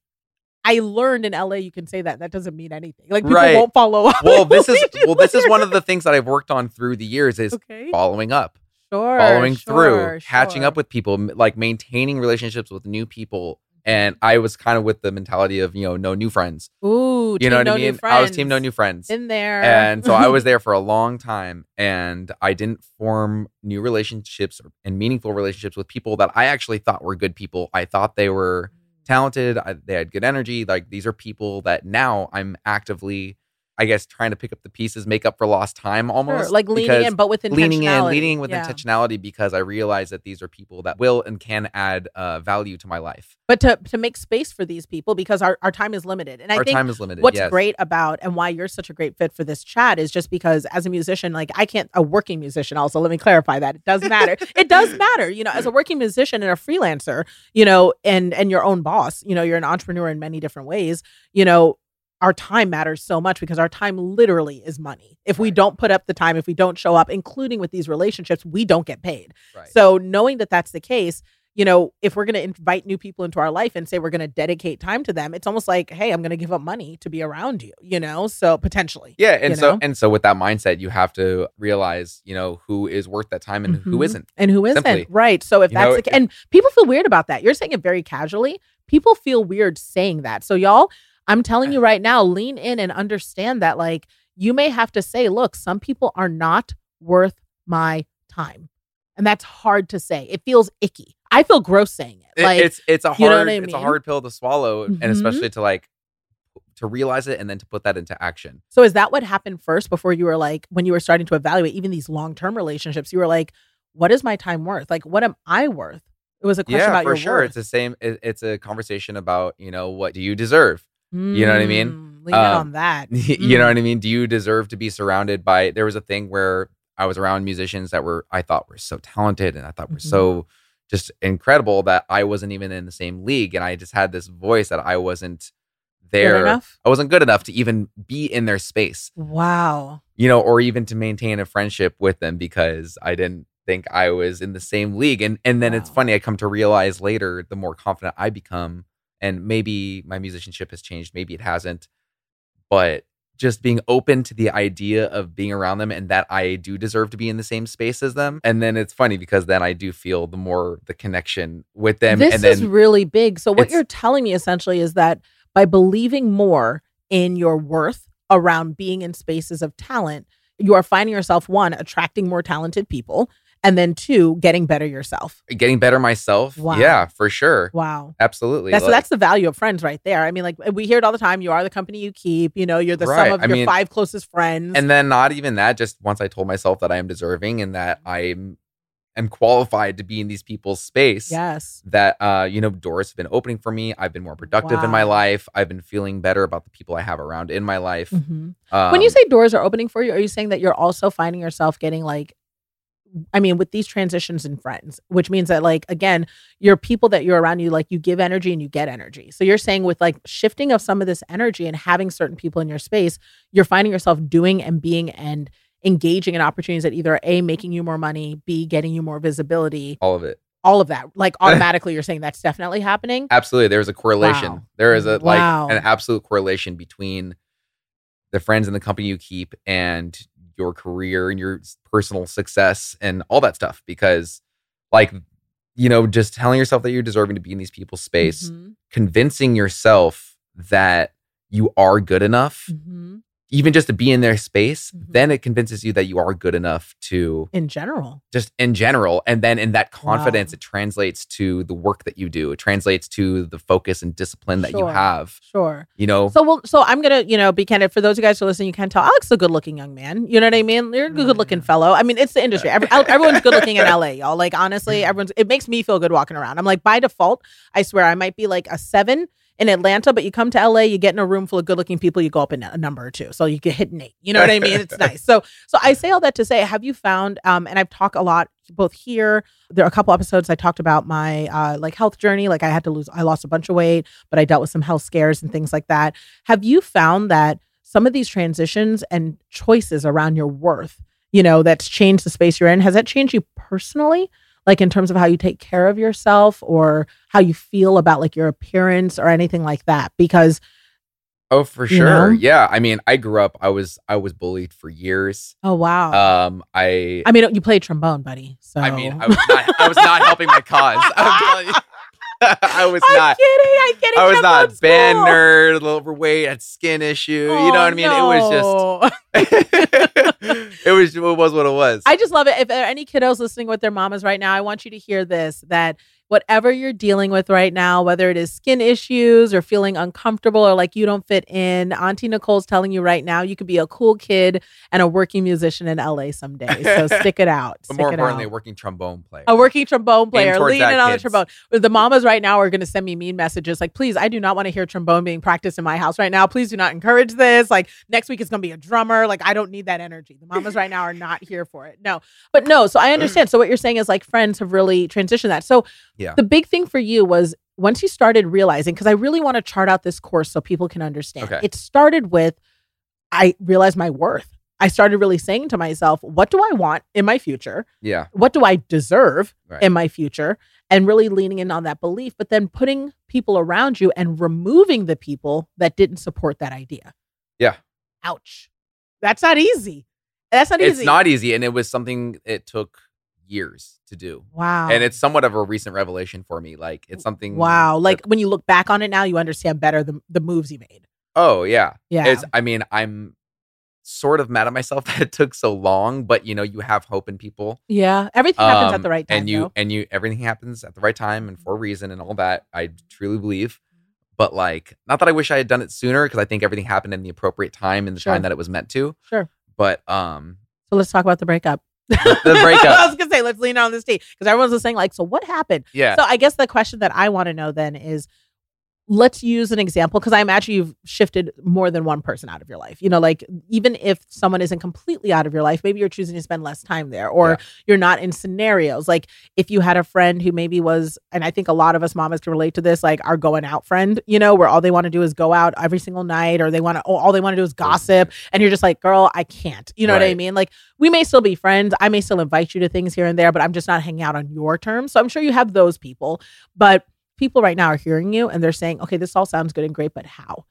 I learned in LA you can say that. That doesn't mean anything. Like people Right. won't follow up. well, this is well, this is one of the things that I've worked on through the years is okay. following up, Sure. following sure, through, catching up with people, like maintaining relationships with new people. And I was kind of with the mentality of you know no new friends. Ooh, You know what no I new mean? I was team no new friends. in there. and so I was there for a long time, and I didn't form new relationships and meaningful relationships with people that I actually thought were good people. I thought they were talented. I, they had good energy. Like these are people that now I'm actively, I guess, trying to pick up the pieces, make up for lost time almost. Sure, like leaning in, but with intentionality. leaning in, leading with Yeah. intentionality because I realize that these are people that will and can add uh, value to my life. But to to make space for these people because our, our time is limited. And I Our think time is limited. what's yes. great about and why you're such a great fit for this chat is just because as a musician like i can't a working musician also let me clarify that it does matter it does matter you know as a working musician and a freelancer you know and and your own boss you know you're an entrepreneur in many different ways you know our time matters so much because our time literally is money if we don't put up the time if we don't show up including with these relationships we don't get paid Right. so knowing that that's the case, you know, if we're going to invite new people into our life and say we're going to dedicate time to them, it's almost like, hey, I'm going to give up money to be around you, you know? So potentially. Yeah, and so know? and so with that mindset, you have to realize, you know, who is worth that time and who Mhm. isn't. And who isn't. Simply. Right. So if You that's know, the and people feel weird about that. You're saying it very casually. People feel weird saying that. So y'all, I'm telling you right now, lean in and understand that like you may have to say, look, some people are not worth my time. And that's hard to say. It feels icky. I feel gross saying it. Like it's it's a hard you know I it's a hard pill to swallow, Mhm. and especially to like to realize it and then to put that into action. So is that what happened first before you were like when you were starting to evaluate even these long-term relationships? You were like, what is my time worth? Like what am I worth? It was a question yeah, about for your sure. worth. It's the same. It, it's a conversation about you know what do you deserve. You know what I mean? Mm, Lean Um, on that. you know Mm. what I mean? Do you deserve to be surrounded by? There was a thing where I was around musicians that were I thought were so talented and I thought were Mhm. so just incredible that I wasn't even in the same league, and I just had this voice that I wasn't there. enough? I wasn't good enough to even be in their space. Wow. you know, or even to maintain a friendship with them because I didn't think I was in the same league. And and then it's funny, I come to realize later, the more confident I become, and maybe my musicianship has changed, maybe it hasn't, but just being open to the idea of being around them and that I do deserve to be in the same space as them. And then it's funny because then I do feel the more the connection with them. this and then is really big. So what you're telling me essentially is that by believing more in your worth around being in spaces of talent, you are finding yourself one attracting more talented people and then two getting better yourself. getting better myself. Wow. Yeah, for sure. Wow. Absolutely. That's so Like- that's the value of friends right there. I mean, like we hear it all the time. You are the company you keep. You know, you're the Right. sum of I your mean- five closest friends. and then not even that just once i told myself that i am deserving and that i'm am qualified to be in these people's space yes, that uh you know doors have been opening for me i've been more productive in my life i've been feeling better about the people i have around in my life Mhm. um, when you say doors are opening for you, are you saying that you're also finding yourself getting like, I mean, with these transitions in friends, which means that like again, your people that you're around you, like you give energy and you get energy. So you're saying with like shifting of some of this energy and having certain people in your space, you're finding yourself doing and being and engaging in opportunities that either a making you more money, b getting you more visibility, all of it all of that. Like automatically, you're saying that's definitely happening. absolutely there's a correlation Wow. there is a Wow. like an absolute correlation between the friends and the company you keep and your career and your personal success and all that stuff because like you know just telling yourself that you're deserving to be in these people's space Mhm, convincing yourself that you are good enough, mhm. Even just to be in their space, Mhm. then it convinces you that you are good enough to In general, just in general. And then in that confidence, Wow. it translates to the work that you do. It translates to the focus and discipline that you have. sure. You know, So well, so I'm gonna, you know, be candid for those of you guys who are listening. You can tell Alex is a good-looking young man. You know what I mean? You're a good-looking fellow. I mean, it's the industry. Every, everyone's good-looking in LA, y'all. Like honestly, everyone's. It makes me feel good walking around. I'm like by default. I swear, I might be like a seven in Atlanta, but you come to LA, you get in a room full of good-looking people, you go up in a number or two, so you get hit an eight. You know what I mean? It's nice. So, so I say all that to say, have you found? Um, and I've talked a lot both here. There are a couple episodes I talked about my uh like health journey. Like I had to lose, I lost a bunch of weight, but I dealt with some health scares and things like that. Have you found that some of these transitions and choices around your worth, you know, that's changed the space you're in, has that changed you personally? Like in terms of how you take care of yourself or how you feel about like your appearance or anything like that? Because Oh, for sure. know? Yeah. I mean, I grew up. I was I was bullied for years. oh wow, Um, I I mean you played trombone, buddy. So I mean, I was not I was not helping my cause. I was I'm not. kidding. I'm kidding. I was not band nerd, a little overweight, had skin issue. you know what I oh, mean? Oh, no. It was just it was it was what it was. I just love it. If there are any kiddos listening with their mamas right now, I want you to hear this that whatever you're dealing with right now, whether it is skin issues or feeling uncomfortable or like you don't fit in, Auntie Nicole's telling you right now you could be a cool kid and a working musician in LA someday. So stick it out. but Stick more it importantly, out. a working trombone player. a working trombone player leaning on the trombone. The mamas right now are going to send me mean messages like, please, I do not want to hear trombone being practiced in my house right now. Please do not encourage this. Like next week it's going to be a drummer. Like I don't need that energy. The mamas right now are not here for it. No, but no. So I understand. So what you're saying is like friends have really transitioned that. So Yeah. the big thing for you was once you started realizing, because I really want to chart out this course so people can understand. Okay. It started with I realized my worth. I started really saying to myself, what do I want in my future? yeah. what do I deserve Right. in my future? And really leaning in on that belief, but then putting people around you and removing the people that didn't support that idea. Yeah. Ouch. That's not easy. That's not It's easy. It's not easy. And it was something it took years to do. Wow. And it's somewhat of a recent revelation for me. Like it's something wow. that- Like when you look back on it now, you understand better the, the moves you made. oh yeah. Yeah. It's I mean, I'm sort of mad at myself that it took so long, but you know, you have hope in people. yeah. Everything happens at Um, the right time. and you though. and you everything happens at the right time and for a reason and all that i truly believe but like not that i wish i had done it sooner because i think everything happened in the appropriate time and the Sure. time that it was meant to Sure. but um So let's talk about the breakup. the breakup. I was gonna say let's lean on this tea because everyone's just saying like, so what happened? yeah So I guess the question that I want to know then is let's use an example because I imagine you've shifted more than one person out of your life. You know, like even if someone isn't completely out of your life, maybe you're choosing to spend less time there or Yeah. you're not in scenarios. Like if you had a friend who maybe was, and I think a lot of us mamas can relate to this, like our going out friend, you know, where all they want to do is go out every single night or they want to, all they want to do is gossip. And you're just like, girl, I can't. You know what I mean? Like we may still be friends. I may still invite you to things here and there, but I'm just not hanging out on your terms. So I'm sure you have those people. But people right now are hearing you and they're saying, okay, this all sounds good and great, but how?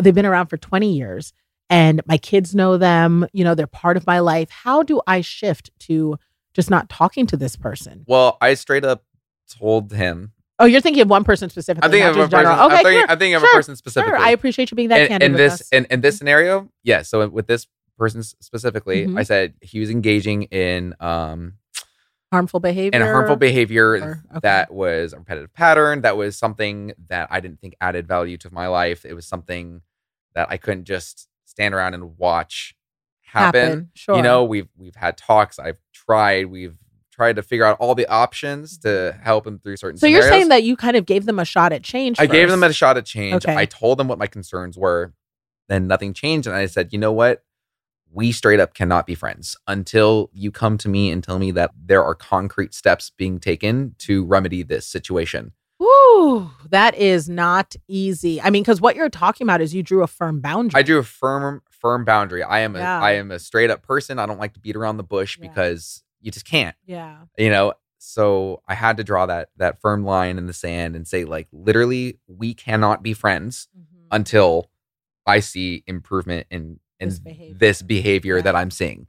They've been around for 20 years and my kids know them. You know, they're part of my life. How do I shift to just not talking to this person? well i straight up told him Oh, you're thinking of one person specifically. i think of a just general. person Okay, I'm thinking, sure, I'm thinking of sure, a person specifically Sure. I appreciate you being that in, candid in with this in, in this scenario yeah so with this person specifically Mhm. i said he was engaging in um harmful behavior. and harmful behavior or- okay. that was a repetitive pattern that was something that i didn't think added value to my life it was something that i couldn't just stand around and watch happen, Sure. you know we've we've had talks i've tried we've tried to figure out all the options to help him through certain So you're saying that you kind of gave them a shot at change. I gave them a shot at change. Okay. I told them what my concerns were. Then nothing changed. And I said, you know what? We straight up cannot be friends until you come to me and tell me that there are concrete steps being taken to remedy this situation. Ooh, that is not easy. I mean, because what you're talking about is you drew a firm boundary. I drew a firm, firm boundary. I am a Yeah. I am a straight up person. I don't like to beat around the bush Yeah. because you just can't. Yeah. You know, so I had to draw that that firm line in the sand and say, like, literally, we cannot be friends Mhm. until I see improvement in in This this behavior. behavior, that I'm seeing.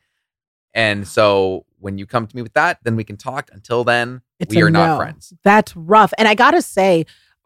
And so when you come to me with that, then we can talk. Until then, It's we are not friends. That's rough. And I got to say,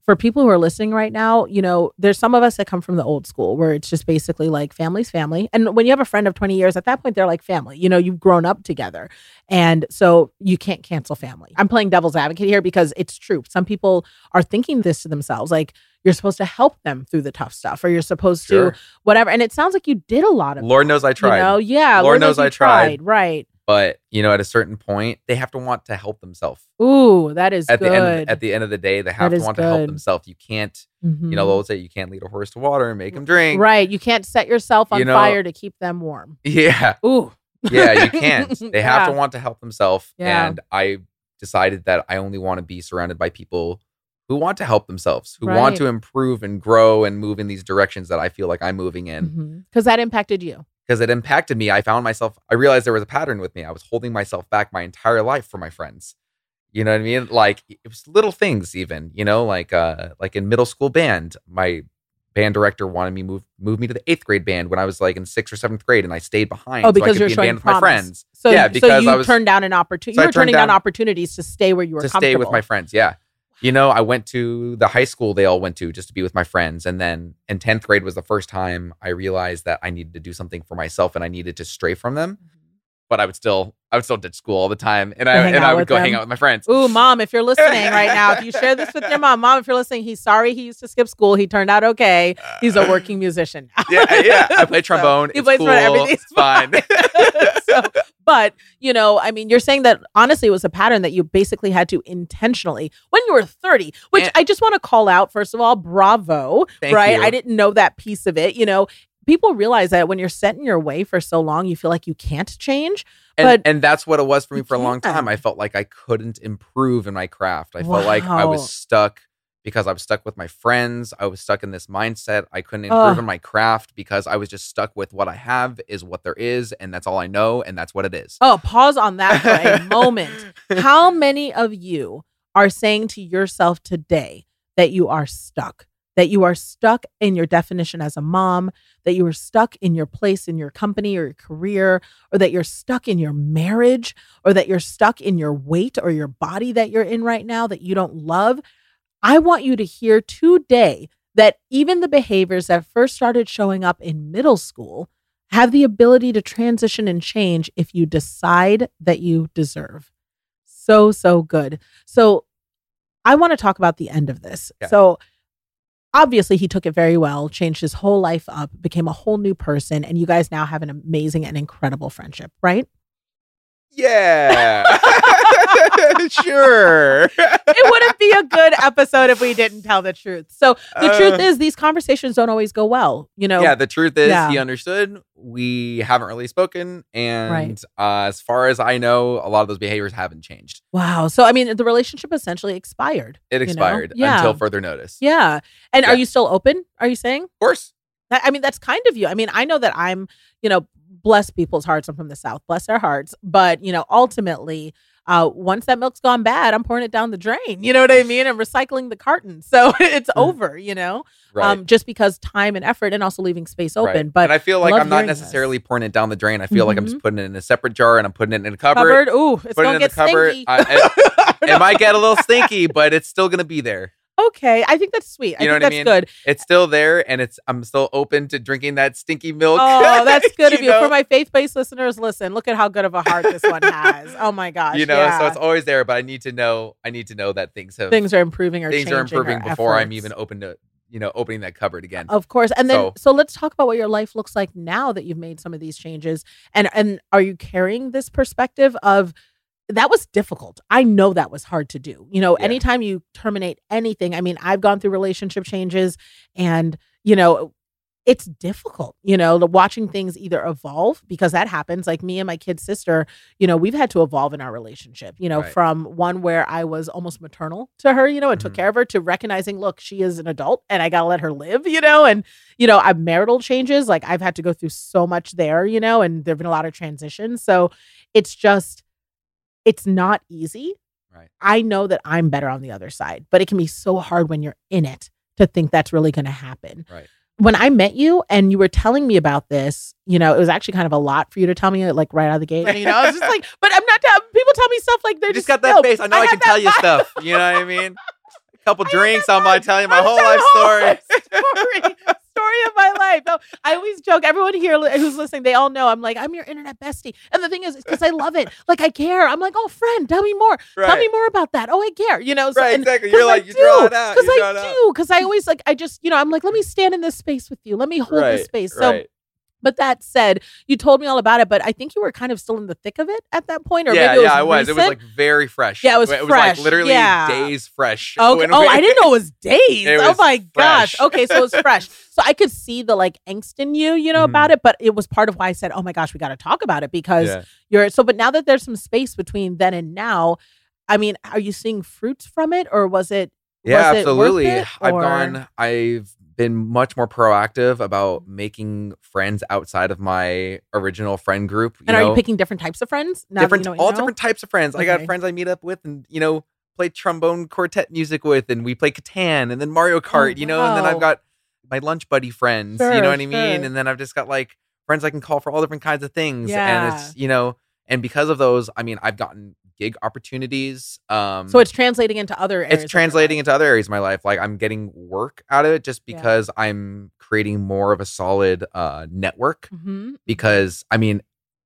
for people who are listening right now, you know, there's some of us that come from the old school where it's just basically like family's family. And when you have a friend of 20 years, at that point, they're like family. You know, you've grown up together. And so you can't cancel family. I'm playing devil's advocate here because it's true. Some people are thinking this to themselves like, you're supposed to help them through the tough stuff or you're supposed Sure. to whatever. And it sounds like you did a lot of Lord that, knows I tried. You know? Yeah. Lord knows you I tried. Right. But you know, at a certain point, they have to want to help themselves. Ooh, that is At good. the end, of, at the end of the day, they have That to want to help themselves. You can't, Mhm. you know, they'll say you can't lead a horse to water and make him drink. Right. You can't set yourself on You know- fire to keep them warm. Yeah, Ooh. yeah, you can't. They have to want to help themselves. Yeah. And I decided that I only want to be surrounded by people who want to help themselves, who want to improve and grow and move in these directions that I feel like I'm moving in. Because that impacted you. Because it impacted me. I found myself, I realized there was a pattern with me. I was holding myself back my entire life for my friends. You know what I mean? Like it was little things even, you know, like uh like in middle school band, my band director wanted me move move me to the eighth grade band when I was like in sixth or seventh grade and I stayed behind. Oh, so because could you're be in showing with promise. my friends. So, yeah, so because you I was turned down an opportunity. so you were turning down, down- opportunities to stay where you were to stay with my friends. Yeah. You know, I went to the high school they all went to just to be with my friends. And then in 10th grade was the first time I realized that I needed to do something for myself and I needed to stray from them. Mm-hmm. But I would still I would still ditch school all the time. And I and I would go hang out with my friends. Ooh, mom, if you're listening right now, if you share this with your mom, mom, if you're listening, he's sorry he used to skip school. He turned out okay. He's a working musician now. yeah, yeah. I play So, trombone. he plays cool. everything's It's fine. so, but you know, I mean, you're saying that honestly, it was a pattern that you basically had to intentionally when you were 30. Which And- I just want to call out. First of all, bravo! Thank right? you. I didn't know that piece of it. You know, people realize that when you're set in your way for so long, you feel like you can't change. and, But and that's what it was for me for a long time. I felt like I couldn't improve in my craft. I felt like I was stuck because I was stuck with my friends. I was stuck in this mindset. I couldn't improve Ugh. in my craft because I was just stuck with what I have is what there is, and that's all I know, and that's what it is. Oh, pause on that for a moment. How many of you are saying to yourself today that you are stuck? That you are stuck in your definition as a mom, that you are stuck in your place in your company or your career, or that you're stuck in your marriage, or that you're stuck in your weight or your body that you're in right now that you don't love. I want you to hear today that even the behaviors that first started showing up in middle school have the ability to transition and change if you decide that you deserve. So, so good. So, I want to talk about the end of this. Yeah. So, obviously, he took it very well, changed his whole life up, became a whole new person, and you guys now have an amazing and incredible friendship, right? Yeah. sure. it wouldn't be a good episode if we didn't tell the truth. So, the truth Uh, is, these conversations don't always go well. You know, Yeah, the truth is Yeah. he understood. We haven't really spoken. And uh, as far as I know, a lot of those behaviors haven't changed. wow. So, I mean, the relationship essentially expired. It you know? expired Yeah. until further notice. Yeah. And are you still open? Are you saying? Of course. I mean, that's kind of you. I mean, I know that I'm, you know, bless people's hearts. I'm from the South, bless their hearts. But, you know, ultimately, uh, once that milk's gone bad, I'm pouring it down the drain. You know what I mean? And recycling the carton. So it's over, you know, Right. um, just because time and effort and also leaving space open. Right. But and I feel like I'm not hearing this. necessarily pouring it down the drain. I feel like I'm just putting it in a separate jar and I'm putting it in a cupboard. cupboard, ooh, it's it going in to get stinky. I- It might get a little stinky, but it's still gonna be there. Okay. I think that's sweet. I You know think what I that's mean? good. It's still there, and it's I'm still open to drinking that stinky milk. Oh, that's good of you. know? For my faith based listeners, listen, look at how good of a heart this one has. Oh my gosh. you know, yeah. so it's always there, but I need to know. I need to know that things have things are improving or things are improving or before I'm even open to you know opening that cupboard again. Of course. And then so, So- let's talk about what your life looks like now that you've made some of these changes. And and are you carrying this perspective of that was difficult. I know that was hard to do. You know, Yeah. anytime you terminate anything, I mean, I've gone through relationship changes and, you know, it's difficult, you know, the watching things either evolve because that happens. Like me and my kid sister, you know, we've had to evolve in our relationship, you know, Right. from one where I was almost maternal to her, you know, and took Mhm. care of her to recognizing, look, she is an adult and I got to let her live, you know, and, you know, I've marital changes. Like I've had to go through so much there, you know, and there have been a lot of transitions. So it's just, it's not easy. Right. I know that I'm better on the other side, but it can be so hard when you're in it to think that's really going to happen. Right. When I met you and you were telling me about this, you know, it was actually kind of a lot for you to tell me, like right out of the gate. You know, I was just like, but I'm not. Tell- people tell me stuff like they're You just got that no, face. I know I, have can tell you stuff. You know what I mean? A couple I drinks, I'm telling you my whole life story. life story. Story of my life. I always joke. Everyone here who's listening, they all know I'm like, I'm your internet bestie. And the thing is, because I love it. Like I care. I'm like, oh, friend, tell me more. Tell me more about that. Oh, I care. You know, so, Right, exactly. You're I like, you draw it out, Because you draw it I do. Because I always like, I just, you know, I'm like, let me stand in this space with you. Let me hold this space. So right. But that said, you told me all about it, but I think you were kind of still in the thick of it at that point, or yeah, maybe it was yeah, I was. It was like very fresh. Yeah, it was It was fresh, like literally yeah. days fresh. Okay. Oh, I didn't know it was days. It oh was my gosh. Okay, so it was fresh. So I could see the like angst in you, you know, Mhm. about it, but it was part of why I said, "Oh my gosh, we got to talk about it because Yeah. you're so." But now that there's some space between then and now, I mean, are you seeing fruits from it, or was it? Yeah, was it worth absolutely. it, I've gone. I've been much more proactive about making friends outside of my original friend group. You And are know? you picking different types of friends? Now different, you know all know? different types of friends. I got friends I meet up with, and you know, play trombone quartet music with, and we play Catan, and then Mario oh, Kart. You know, and then Oh. I've got my lunch buddy friends. you know what I mean? sure. And then I've just got like friends I can call for all different kinds of things. Yeah. And it's you know, and because of those, I mean, I've gotten gig opportunities. Um, So it's translating into other areas. it's translating into other areas of my life. Like I'm getting work out of it just Yeah. because I'm creating more of a solid uh, network hmm because I mean,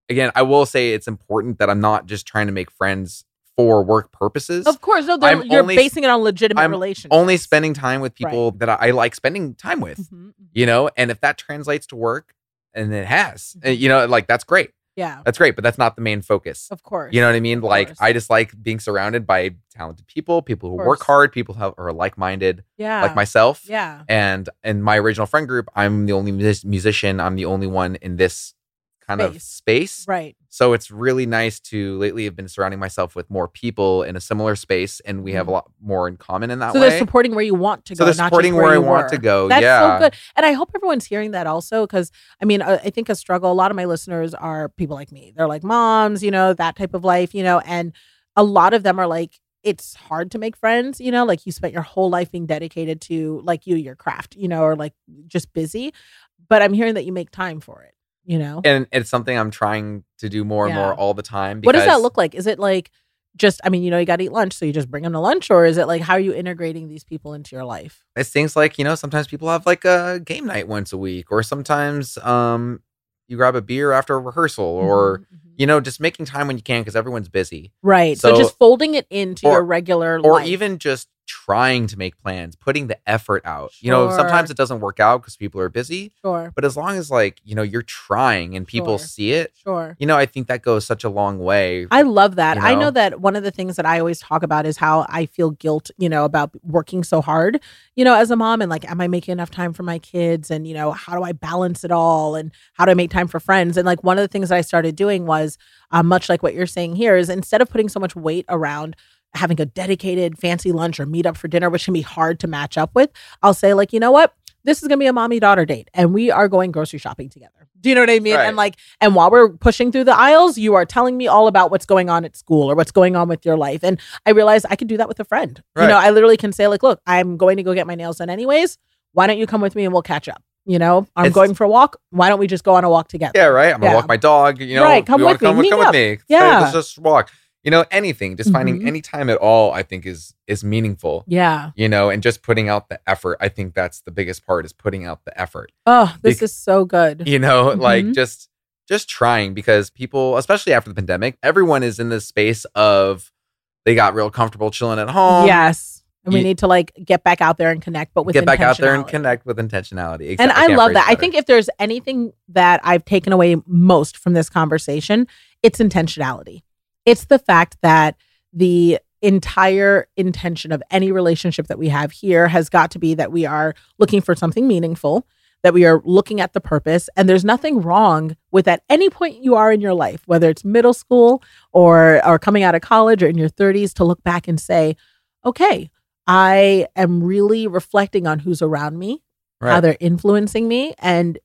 again, I will say it's important that I'm not just trying to make friends for work purposes. Of course, no, you're only- basing it on legitimate I'm relationships. Only spending time with people that I, I like spending time with, Mhm, mhm. you know, and if that translates to work, and it has, uh, Mhm. you know, like that's great. Yeah, That's great, but that's not the main focus. of course. You know what I mean? Of Like course. I just like being surrounded by talented people, people who work hard, people who are like minded, yeah, like myself. Yeah, And in my original friend group, I'm the only mus- musician. I'm the only one in this kind of Space. space. right. So it's really nice to lately have been surrounding myself with more people in a similar space, and we have a lot more in common in that Mm-hmm. So way. they're supporting where you want to go. So they're supporting where I want to go, That's yeah. so good, and I hope everyone's hearing that also because I mean I I think a struggle. A lot of my listeners are people like me. They're like moms, you know, that type of life, you know, and a lot of them are like. It's hard to make friends, you know, like you spent your whole life being dedicated to like you, your craft, you know, or like just busy. But I'm hearing that you make time for it, you know. and it's something I'm trying to do more and Yeah. more all the time. What does that look like? Is it like just, I mean, you know, you got to eat lunch, so you just bring them to lunch, or is it like how are you integrating these people into your life? It's things like you know sometimes people have like a game night once a week, or sometimes um you grab a beer after a rehearsal, or Mhm, mhm. you know just making time when you can because everyone's busy. right. So, so- just folding it into or- your regular or life. even just trying to make plans, putting the effort out. You know, sometimes it doesn't work out because people are busy, sure, but as long as like, you know, you're trying and people Sure. see it, sure. you know, I think that goes such a long way. I love that. You I know know? that one of the things that I always talk about is how I feel guilt, you know, about working so hard, you know, as a mom and like, am I making enough time for my kids? And, you know, how do I balance it all? And how do I make time for friends? And like, one of the things that I started doing was uh, much like what you're saying here is instead of putting so much weight around having a dedicated fancy lunch or meet up for dinner, which can be hard to match up with, I'll say, like, you know what? This is gonna be a mommy daughter date, and we are going grocery shopping together. Do you know what I mean? Right. And like, and while we're pushing through the aisles, you are telling me all about what's going on at school or what's going on with your life. And I realize I could do that with a friend. You know, I literally can say, like, look, I'm going to go get my nails done anyways. Why don't you come with me and we'll catch up? You know, I'm It's- going for a walk. Why don't we just go on a walk together? Yeah, right. I'm gonna walk my dog. You know, Right, come with me, Come, come with me. Yeah. let's just walk. You know, anything. Just finding Mhm. any time at all, I think is is meaningful. Yeah. You know, and just putting out the effort. I think that's the biggest part is putting out the effort. Oh, this Bec- is so good. You know, like Mhm. just just trying because people, especially after the pandemic, everyone is in this space of they got real comfortable chilling at home. yes. And we you- need to like get back out there and connect, but with get back out there and connect with intentionality. and Exact- I, love that. I think if there's anything that I've taken away most from this conversation, it's intentionality. It's the fact that the entire intention of any relationship that we have here has got to be that we are looking for something meaningful, that we are looking at the purpose, and there's nothing wrong with at any point you are in your life, whether it's middle school or or coming out of college or in your 30s to look back and say, "Okay, I am really reflecting on who's around me how they're influencing me and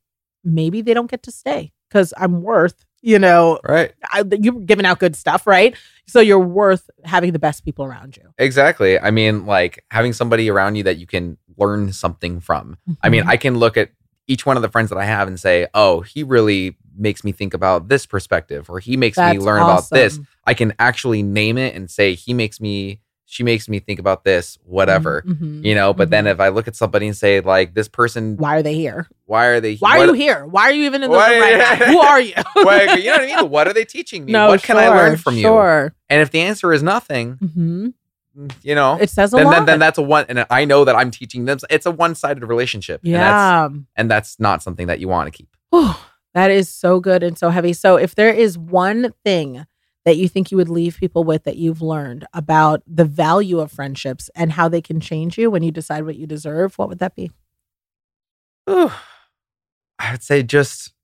maybe they don't get to stay because i'm worth you know right. I, you're giving out good stuff right so you're worth having the best people around you Exactly. I mean, like having somebody around you that you can learn something from. I mean, Mhm. I can look at each one of the friends that I have and say, oh, he really makes me think about this perspective, or he makes me That's learn about this. I can actually name it and say, he makes me, she makes me think about this, whatever. Mhm. You know, but then Mhm. if I look at somebody and say, like, this person, why are they here why are they? Here? Why are what- you here why are you even in the room right now who are you why- you know what I mean? What are they teaching me? no what can I learn from you? And if the answer is nothing, Mhm. you know, it says a then, lot then then that's a one, and I know that I'm teaching them. It's a one sided relationship. and that's, yeah and that's not something that you want to keep. That is so good and so heavy. So, if there is one thing that you think you would leave people with that you've learned about the value of friendships and how they can change you when you decide what you deserve, what would that be? Ooh. I would say just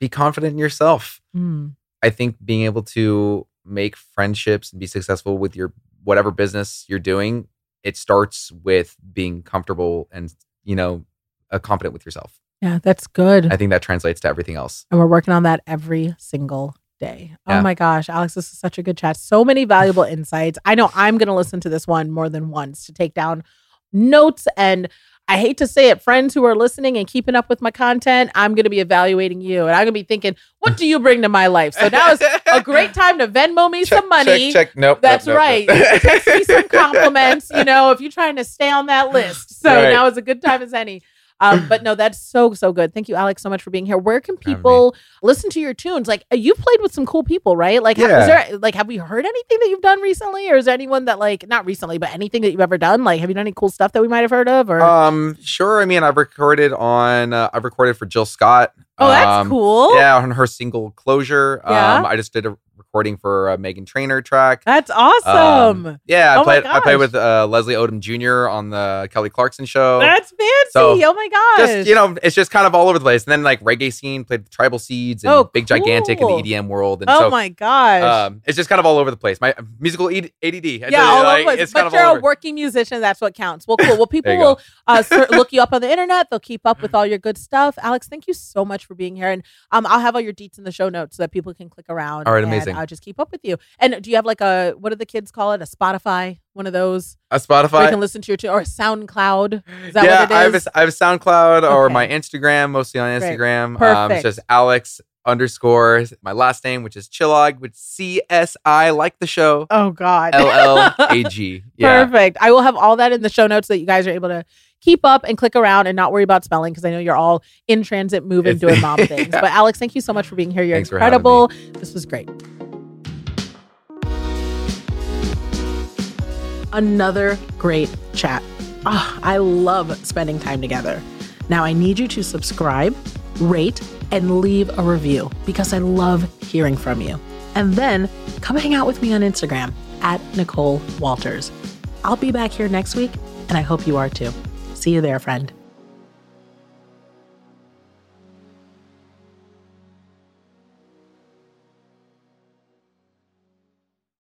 be confident in yourself. Mm, I think being able to make friendships and be successful with your whatever business you're doing, it starts with being comfortable and you know uh, confident with yourself. Yeah, that's good. I think that translates to everything else. and we're working on that every single day. Oh Yeah. my gosh, Alex, this is such a good chat. So many valuable insights. I know I'm going to listen to this one more than once to take down notes and I hate to say it, friends who are listening and keeping up with my content, I'm going to be evaluating you and I'm going to be thinking, what do you bring to my life? So now is a great time to Venmo me some money. Check, check. Nope. That's nope, nope, right. nope. Text me some compliments, you know, if you're trying to stay on that list. So Right. now is a good time as any. Um, but no, that's so so good. Thank you, Alex, so much for being here. Where can people listen to your tunes? Like uh, you've played with some cool people, right? Like, ha- is there like have we heard anything that you've done recently, or is there anyone that like not recently, but anything that you've ever done? Like, have you done any cool stuff that we might have heard of? Or Um, sure. I mean, I've recorded on. Uh, I've recorded for Jill Scott. oh, that's um, cool. Yeah, on her single "Closure." Yeah. Um, I just did a recording for a Meghan Trainor track. that's awesome. Um, yeah, I Oh played. I played with uh, Leslie Odom Jr. on the Kelly Clarkson show. that's fancy. so, oh my gosh. just you know, it's just kind of all over the place. And then like reggae scene, played Tribal Seeds and Oh, Big Gigantic in the EDM world. And oh so, my gosh. um, it's just kind of all over the place. My musical AD- ADD. I yeah, all like, over. it's But you're a working musician. That's what counts. Well, cool. Well, people There you go. will uh, look you up on the internet. They'll keep up with all your good stuff. Alex, thank you so much for being here. And um, I'll have all your deets in the show notes so that people can click around. All right, and, amazing. Uh, just keep up with you. And do you have like a what do the kids call it? A Spotify, one of those A where you can listen to your tune, or a SoundCloud. Is that yeah, what it I have, a, I have a SoundCloud or my Instagram, mostly on Great. Instagram. Um, Perfect. it's just Alex underscore my last name, which is Csillag, with C S I, like the show. oh God. L L A G. Yeah. Perfect. I will have all that in the show notes so that you guys are able to keep up and click around and not worry about spelling because I know you're all in transit, moving, doing mom things. Yeah. But Alex, thank you so much for being here. You're Thanks incredible. This was great. Another great chat. Ah, I love spending time together. Now I need you to subscribe, rate, and leave a review because I love hearing from you. And then come hang out with me on Instagram at Nicole Walters. I'll be back here next week, and I hope you are too. See you there, friend.